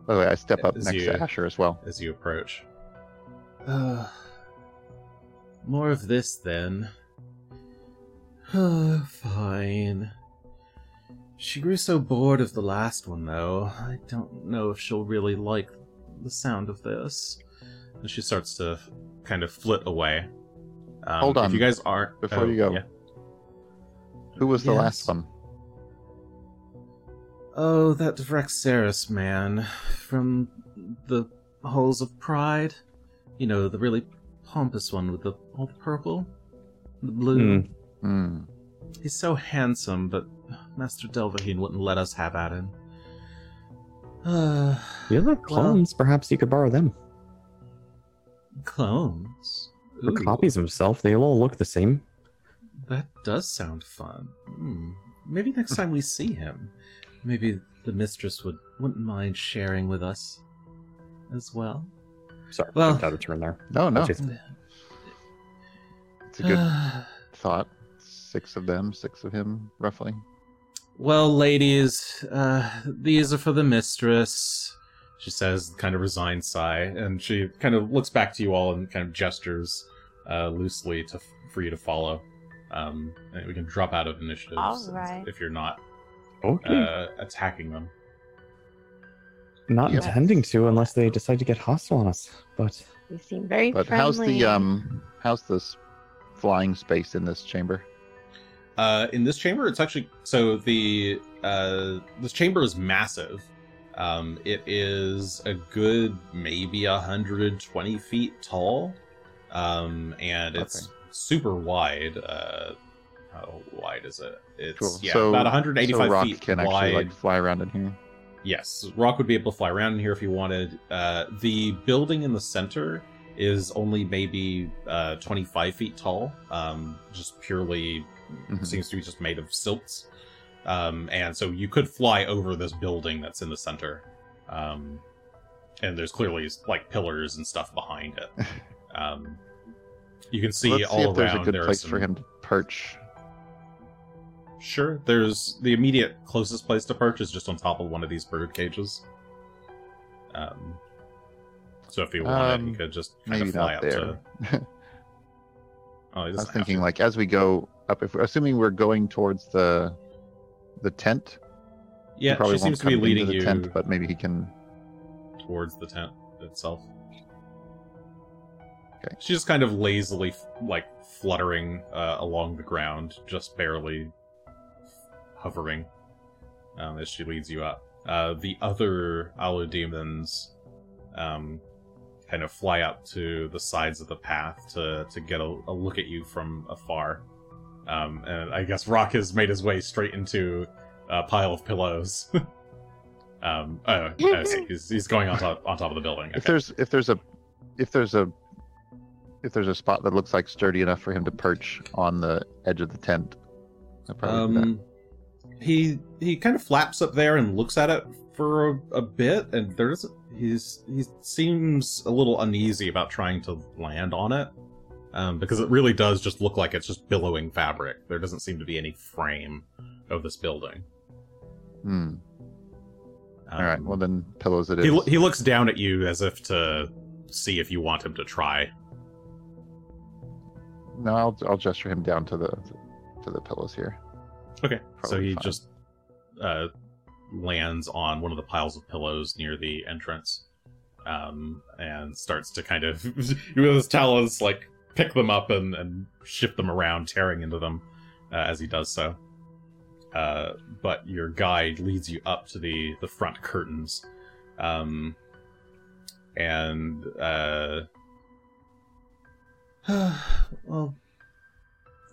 By the way, I step up As next you- to Asher as well. as you approach. Uh, more of this then. Uh fine. She grew so bored of the last one, though. I don't know if she'll really like the sound of this. And she starts to kind of flit away. Um, Hold on, If you guys aren't before oh, you go. yeah. Who was the Yes. last one? Oh, that Vraxeris man from the Halls of Pride. You know, the really pompous one with the all the purple, the blue. Hmm. Hmm. He's so handsome, but Master Delvahine wouldn't let us have at him. Uh, The other clones, perhaps you could borrow them. clones. For Ooh, copies of himself, they all look the same. That does sound fun. Hmm. Maybe next time we see him, maybe the mistress would wouldn't mind sharing with us as well. Sorry, Well- jumped out of turn there. No, no. Apologies. It's a good thought. Six of them, six of him, roughly. Well, ladies, uh, these are for the mistress. She says, kind of resigned sigh, and she kind of looks back to you all and kind of gestures uh, loosely to for you to follow. Um, and we can drop out of initiatives All right. if you're not Okay. uh, attacking them. Not Yep. intending to unless they decide to get hostile on us. But You seem very But friendly. how's the um how's this flying space in this chamber? Uh, in this chamber, it's actually so the uh, this chamber is massive. Um, it is a good maybe 120 feet tall, um, and it's super wide. Uh, how wide is it? It's Cool. yeah, so, about 185 so Rock feet can wide. actually like fly around in here. Yes, Rock would be able to fly around in here if he wanted. Uh, the building in the center is only maybe uh, 25 feet tall, um, just purely Mhm. seems to be just made of silts. Um, and so you could fly over this building that's in the center. Um, and there's clearly like pillars and stuff behind it. Um, you can see Let's see all if there's a good there place some- for him to perch. Sure, there's the immediate closest place to perch is just on top of one of these bird cages. Um, so if he wanted, he Um, could just kind of fly up there. to. Oh, I was thinking like as we go up, if we're assuming we're going towards the the tent, yeah, probably she seems to be leading the you tent, but maybe he can. towards the tent itself. Okay. She's just kind of lazily, like fluttering uh, along the ground, just barely hovering um, as she leads you up. Uh, the other Alu demons um, kind of fly up to the sides of the path to to get a, a look at you from afar. Um, and I guess Rock has made his way straight into a pile of pillows. um, oh, I. He's, he's going on top on top of the building. If there's if there's a if there's a if there's a spot that looks like sturdy enough for him to perch on the edge of the tent, I'll probably do that. Um, he he kind of flaps up there and looks at it for a, a bit, and there's he's he seems a little uneasy about trying to land on it, um, because it really does just look like it's just billowing fabric. There doesn't seem to be any frame of this building. Hmm. All right. Um, Well, then pillows it is. he, lo- he looks down at you as if to see if you want him to try. No, I'll I'll gesture him down to the to the pillows here. Okay. so he fine. just uh, lands on one of the piles of pillows near the entrance, um, and starts to kind of with his talons like pick them up and, and shift them around, tearing into them uh, as he does so. Uh, but your guide leads you up to the the front curtains, um, and uh, well,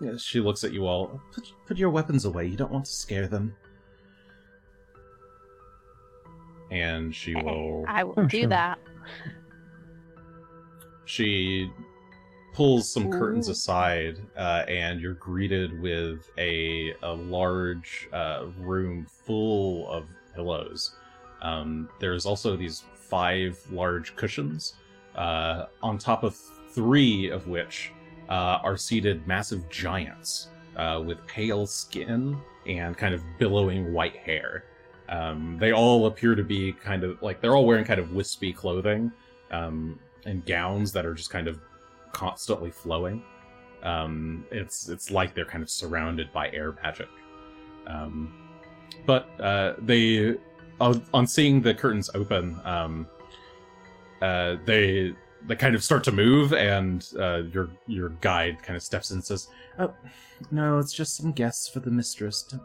yeah, she looks at you all. Put, put your weapons away. You don't want to scare them. And she will. I will Oh, do sure. that. She pulls some curtains aside, uh, and you're greeted with a a large uh, room full of pillows. Um, there's also these five large cushions, uh, on top of three of which uh, are seated massive giants uh, with pale skin and kind of billowing white hair. Um, they all appear to be kind of like they're all wearing kind of wispy clothing um, and gowns that are just kind of constantly flowing. Um, it's it's like they're kind of surrounded by air magic. Um, but uh, they, on seeing the curtains open, um, uh, they they kind of start to move, and uh, your your guide kind of steps in and says, "Oh, no, it's just some guests for the mistress. Don't,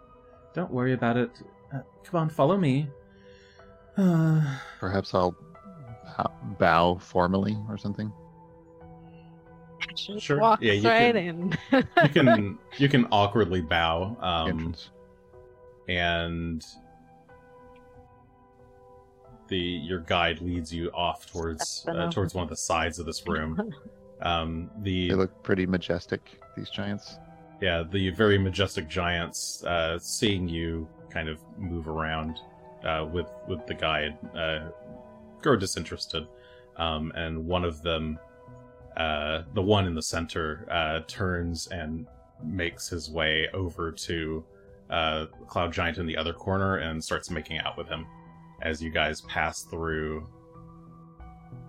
don't worry about it. Uh, come on, follow me." Uh, Perhaps I'll bow formally or something. Just Sure. Walks Yeah, you right can- in. you can you can awkwardly bow, um, and the your guide leads you off towards uh, towards one of the sides of this room. Um, the They look pretty majestic. These giants. yeah the very majestic giants uh, seeing you kind of move around uh, with with the guide uh, grow disinterested um, and one of them uh, the one in the center uh, turns and makes his way over to uh, cloud giant in the other corner and starts making out with him as you guys pass through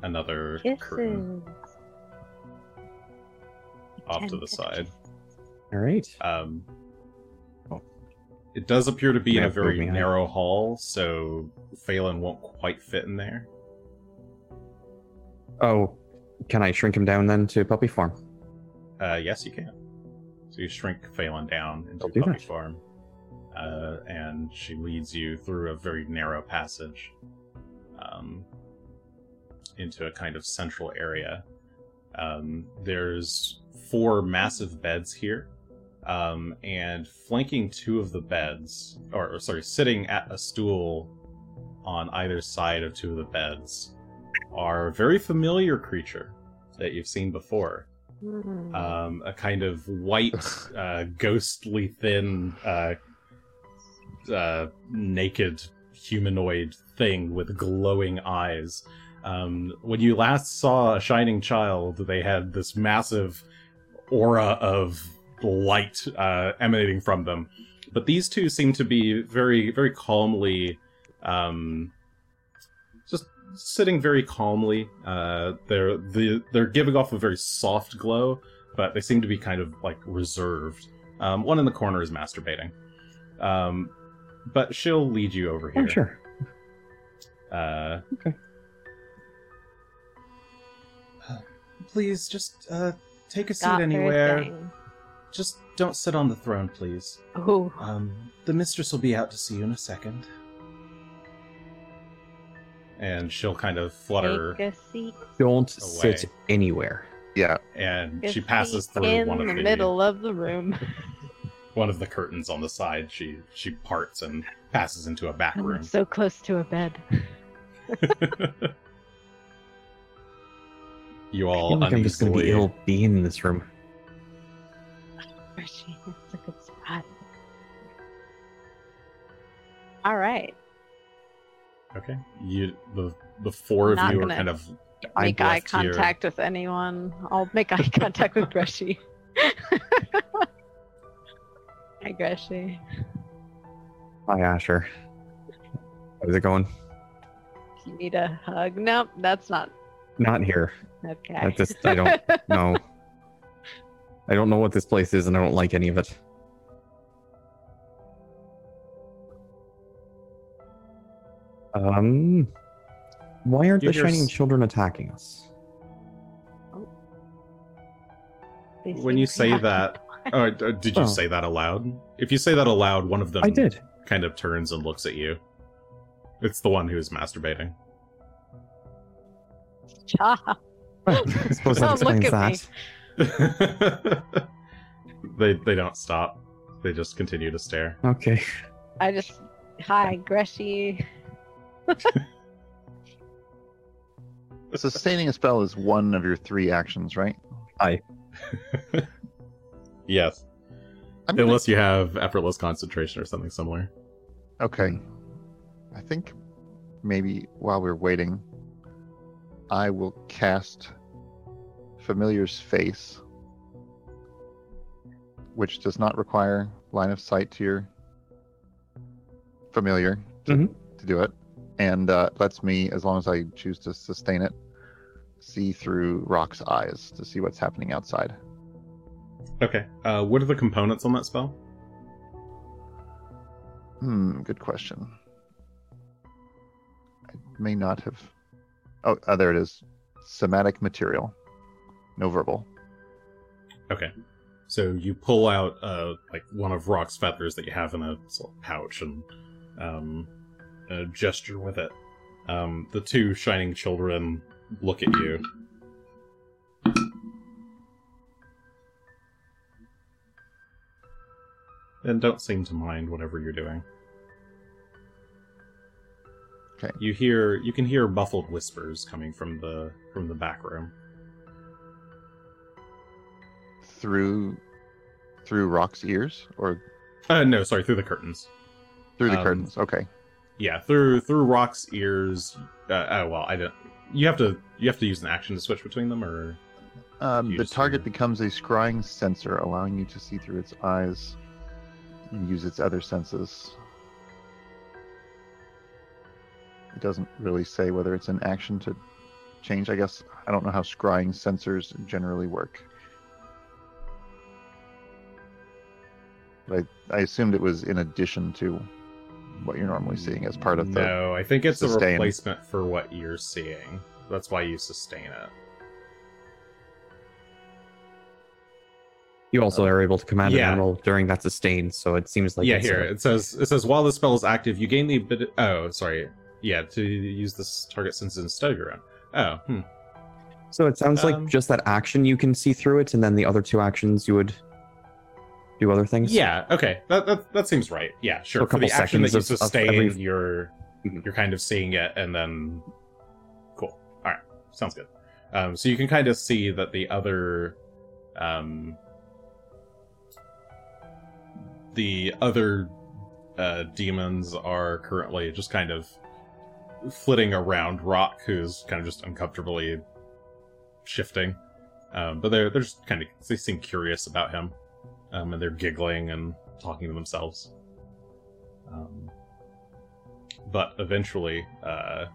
another curtain off to the side All right. Um, it does appear to be in a very moving on. narrow hall, so Phelan won't quite fit in there. Oh, can I shrink him down then to puppy form? Uh, yes, you can. So you shrink Phelan down into do puppy that. form, uh, and she leads you through a very narrow passage um, into a kind of central area. Um, there's four massive beds here, um, and flanking two of the beds, or, or sorry, sitting at a stool on either side of two of the beds, are a very familiar creature that you've seen before Mm. um, a kind of white, uh, ghostly thin, uh, uh, naked humanoid thing with glowing eyes. Um, when you last saw a shining child, they had this massive aura of light uh, emanating from them. But these two seem to be very, very calmly, um, just sitting very calmly. Uh, they're the, they're giving off a very soft glow, but they seem to be kind of like reserved. Um, one in the corner is masturbating. Um, but she'll lead you over here. Oh, sure. Uh, Okay. Please, just uh, take a seat Got anywhere. Just don't sit on the throne, please. Ooh. Um, the mistress will be out to see you in a second. And she'll kind of flutter, Take a seat. Don't Away. sit anywhere. Yeah. and Take she passes seat through in one of the the middle of the room. one of the curtains on the side. She she parts and passes into a back I'm room. so close to a bed. you I all feel like I'm just going to be ill being in this room. Where's she? It's a good spot. All right. Okay, you the the four of Not you are kind of Make eye left here. contact with anyone. I'll make eye contact with Greshy. Hi, Greshy. Hi, Asher. How's it going? You need a hug? Nope, that's not Not here. okay. I just I don't know. I don't know what this place is, and I don't like any of it. Um, why aren't You the shining s- children attacking us? They when you say that, oh, uh, did you Oh. say that aloud? If you say that aloud, one of them I did. kind of turns and looks at you. It's the one who's masturbating. Cha. Well, I suppose that Don't look explains at that. they they don't stop. They just continue to stare. Okay. I just hi, Greshy. Sustaining a spell is one of your three actions, right? Yes, I'm gonna- unless you have effortless concentration or something similar. Okay. I think maybe while we're waiting, I will cast Familiar's Face, which does not require line of sight to your familiar to, Mhm. to do it, and uh, lets me, as long as I choose to sustain it, see through Rock's eyes to see what's happening outside. Okay. Uh, what are the components on that spell? Hmm, good question. I may not have. Oh, uh, there it is. Somatic material. No verbal. Okay. So you pull out uh, like one of Rock's feathers that you have in a sort of pouch and um, uh, gesture with it. Um, the two shining children look at you. And don't seem to mind whatever you're doing. Okay. You hear you can hear muffled whispers coming from the from the back room. Through through Rock's ears or Uh no, sorry, through the curtains. through the Um, curtains. Okay. Yeah, through through Rock's ears. Uh, oh well, I don't. You have to you have to use an action to switch between them, or Um, the target hear- becomes a scrying sensor, allowing you to see through its eyes and use its other senses. It doesn't really say whether it's an action to change, I guess. I don't know how scrying sensors generally work. But I, I assumed it was in addition to what you're normally seeing as part of the. no. I think it's a sustain. replacement for what you're seeing. That's why you sustain it. You also are able to command Yeah. an animal during that sustain, so it seems like yeah, it's, here uh, it says it says while the spell is active, you gain the ability. Oh, sorry. Yeah, to use this target senses instead of your own. Oh, hmm. So it sounds Um, like just that action you can see through it, and then the other two actions you would do other things. Yeah, okay, that that, that seems right. Yeah, sure. For the action that you of- of sustain, every- you're Mhm. you're kind of seeing it, and then cool. All right, sounds good. Um, so you can kind of see that the other, um, the other uh, demons are currently just kind of flitting around Rock, who's kind of just uncomfortably shifting. Um, but they're they're just kind of they seem curious about him, um, and they're giggling and talking to themselves. Um, but eventually, uh,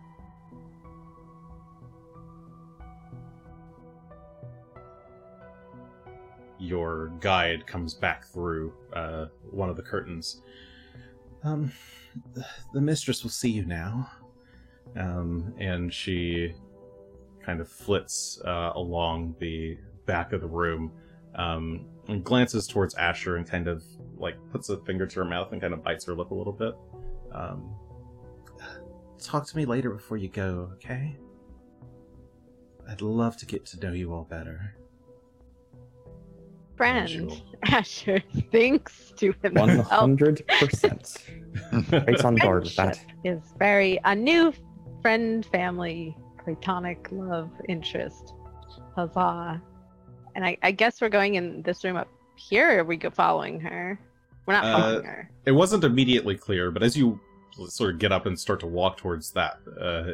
your guide comes back through uh, one of the curtains. Um, the, mistress will see you now. Um, and she kind of flits uh, along the back of the room um, and glances towards Asher and kind of like puts a finger to her mouth and kind of bites her lip a little bit. Um, Talk to me later before you go, okay? I'd love to get to know you all better. Friend, Asher thinks to One himself. hundred percent. Right on board with that. Friendship is very a new friend, family, platonic love, interest. Huzzah! And I, I guess we're going in this room up here. Or are we go following her? We're not Uh, following her. It wasn't immediately clear, but as you sort of get up and start to walk towards that uh,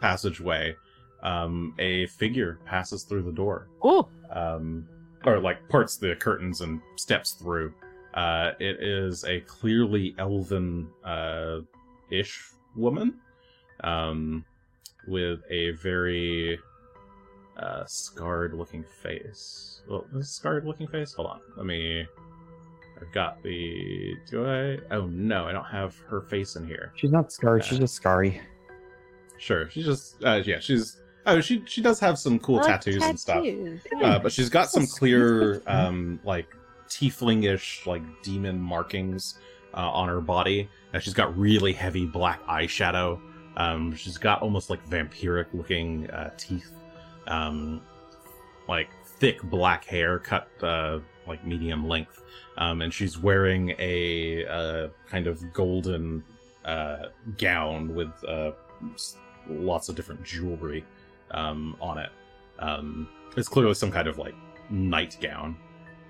passageway, um, a figure passes through the door. Ooh, um, or like parts the curtains and steps through. Uh, it is a clearly elven uh, ish woman um, with a very uh, scarred looking face. Well, this scarred looking face? Hold on. Let me. I've got the. Do I? Oh no, I don't have her face in here. She's not scarred. She's just scary. Sure, she's just. Uh, yeah, she's. Oh, she she does have some cool I like tattoos, and stuff. tattoos, Uh, but she's got some clear, cute. um, like tieflingish, like demon markings uh, on her body. And she's got really heavy black eyeshadow. Um, she's got almost like vampiric looking uh, teeth. Um, like thick black hair cut uh, like medium length. Um, and she's wearing a uh, kind of golden uh, gown with uh, lots of different jewelry um, on it. Um, it's clearly some kind of like nightgown.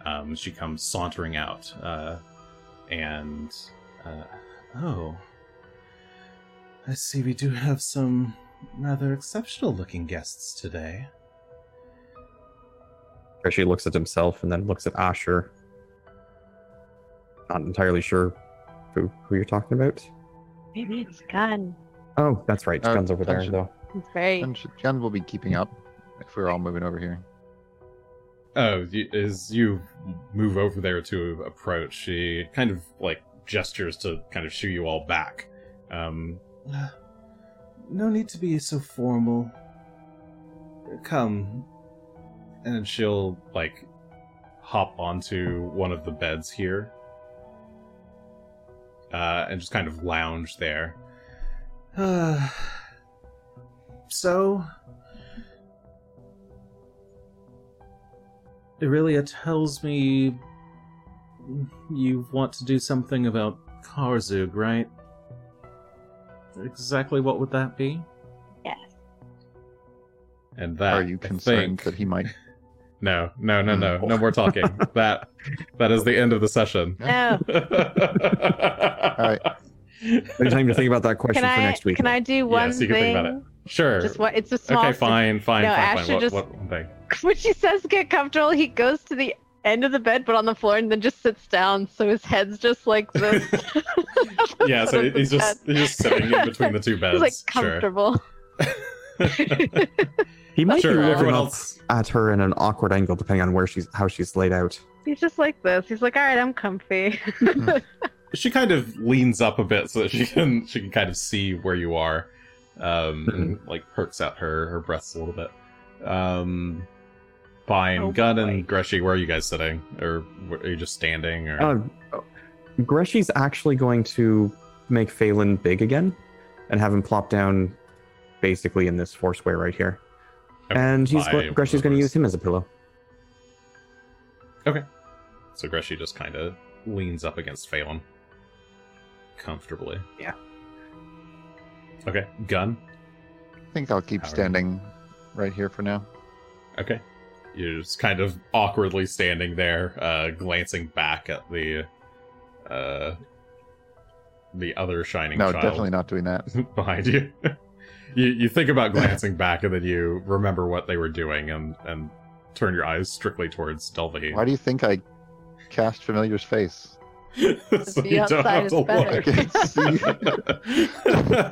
Um, she comes sauntering out, uh, and uh, oh, I see we do have some rather exceptional-looking guests today. She looks at himself and then looks at Asher. Not entirely sure who who you're talking about. Maybe it's Gun. Oh, that's right. Uh, Gun's over there should- though. It's very. And sh- Gun will be keeping up if we're all moving over here. Oh, you, as you move over there to approach, she kind of like gestures to kind of shoo you all back. Um, no need to be so formal. Come. And she'll like hop onto one of the beds here. Uh, and just kind of lounge there. Uh, so, Aurelia tells me you want to do something about Karzoug, right? Exactly what would that be? Yes. And that Are you I concerned think- that he might? No, no, no, no, no more talking. that that is the end of the session. No. All right. Any time to think about that question Can for I? next week. Can I do one Yes, you can thing? think about it. Sure. Just what? It's a small. okay, fine, fine, No, fine, Asher fine. What, just- what one thing? When she says get comfortable, he goes to the end of the bed, but on the floor, and then just sits down, so his head's just like this. Yeah, so Foot of the he's just bed. he's just sitting in between the two beds. He's like sure. comfortable. He might sure. be looking Everyone else. at her in an awkward angle depending on where she's how she's laid out. He's just like this. He's like, all right, I'm comfy. She kind of leans up a bit so that she can she can kind of see where you are, um, and like perks out her her breasts a little bit. Um, fine. Oh, Gun boy. and Greshy, where are you guys sitting, or are you just standing? Or Uh, Greshy's actually going to make Phelan big again and have him plop down basically in this four square right here. And he's by go- one Greshy's going to use him as a pillow. Okay. So Greshy just kind of leans up against Phelan comfortably. Yeah. Okay. Gun. I think I'll keep How standing right here for now. Okay. You're just kind of awkwardly standing there, uh, glancing back at the uh, the other shining No, definitely not doing that. behind you. you you think about glancing back, and then you remember what they were doing, and and turn your eyes strictly towards Delvahi. Why do you think I cast Familiar's face? So The you don't outside have is to better. look.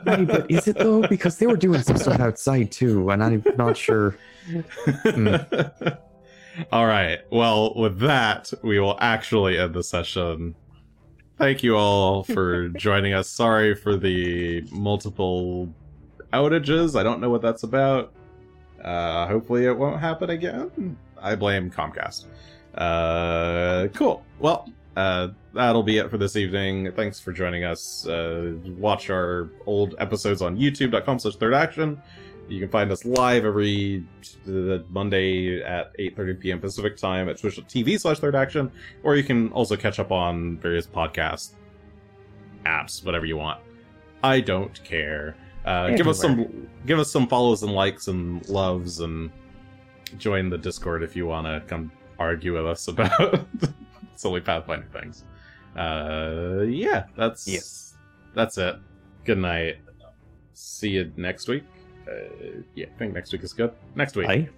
Hey, but is it though? Because they were doing some stuff outside too, and I'm not sure. all right. Well, with that, we will actually end the session. Thank you all for joining us. Sorry for the multiple outages. I don't know what that's about. Uh, hopefully, it won't happen again. I blame Comcast. Uh, cool. Well, uh, that'll be it for this evening. Thanks for joining us. Uh, watch our old episodes on youtube.com slash third action. You can find us live every uh, Monday at 8.30 p.m. Pacific time at twitch.tv slash third action, or you can also catch up on various podcast apps, whatever you want. I don't care. Uh, give us some give us some follows and likes and loves and join the Discord if you want to come argue with us about silly Pathfinder things. Uh, yeah, that's Yes. that's it. Good night. See you next week. Uh, yeah, I think next week is good. Next week. Bye.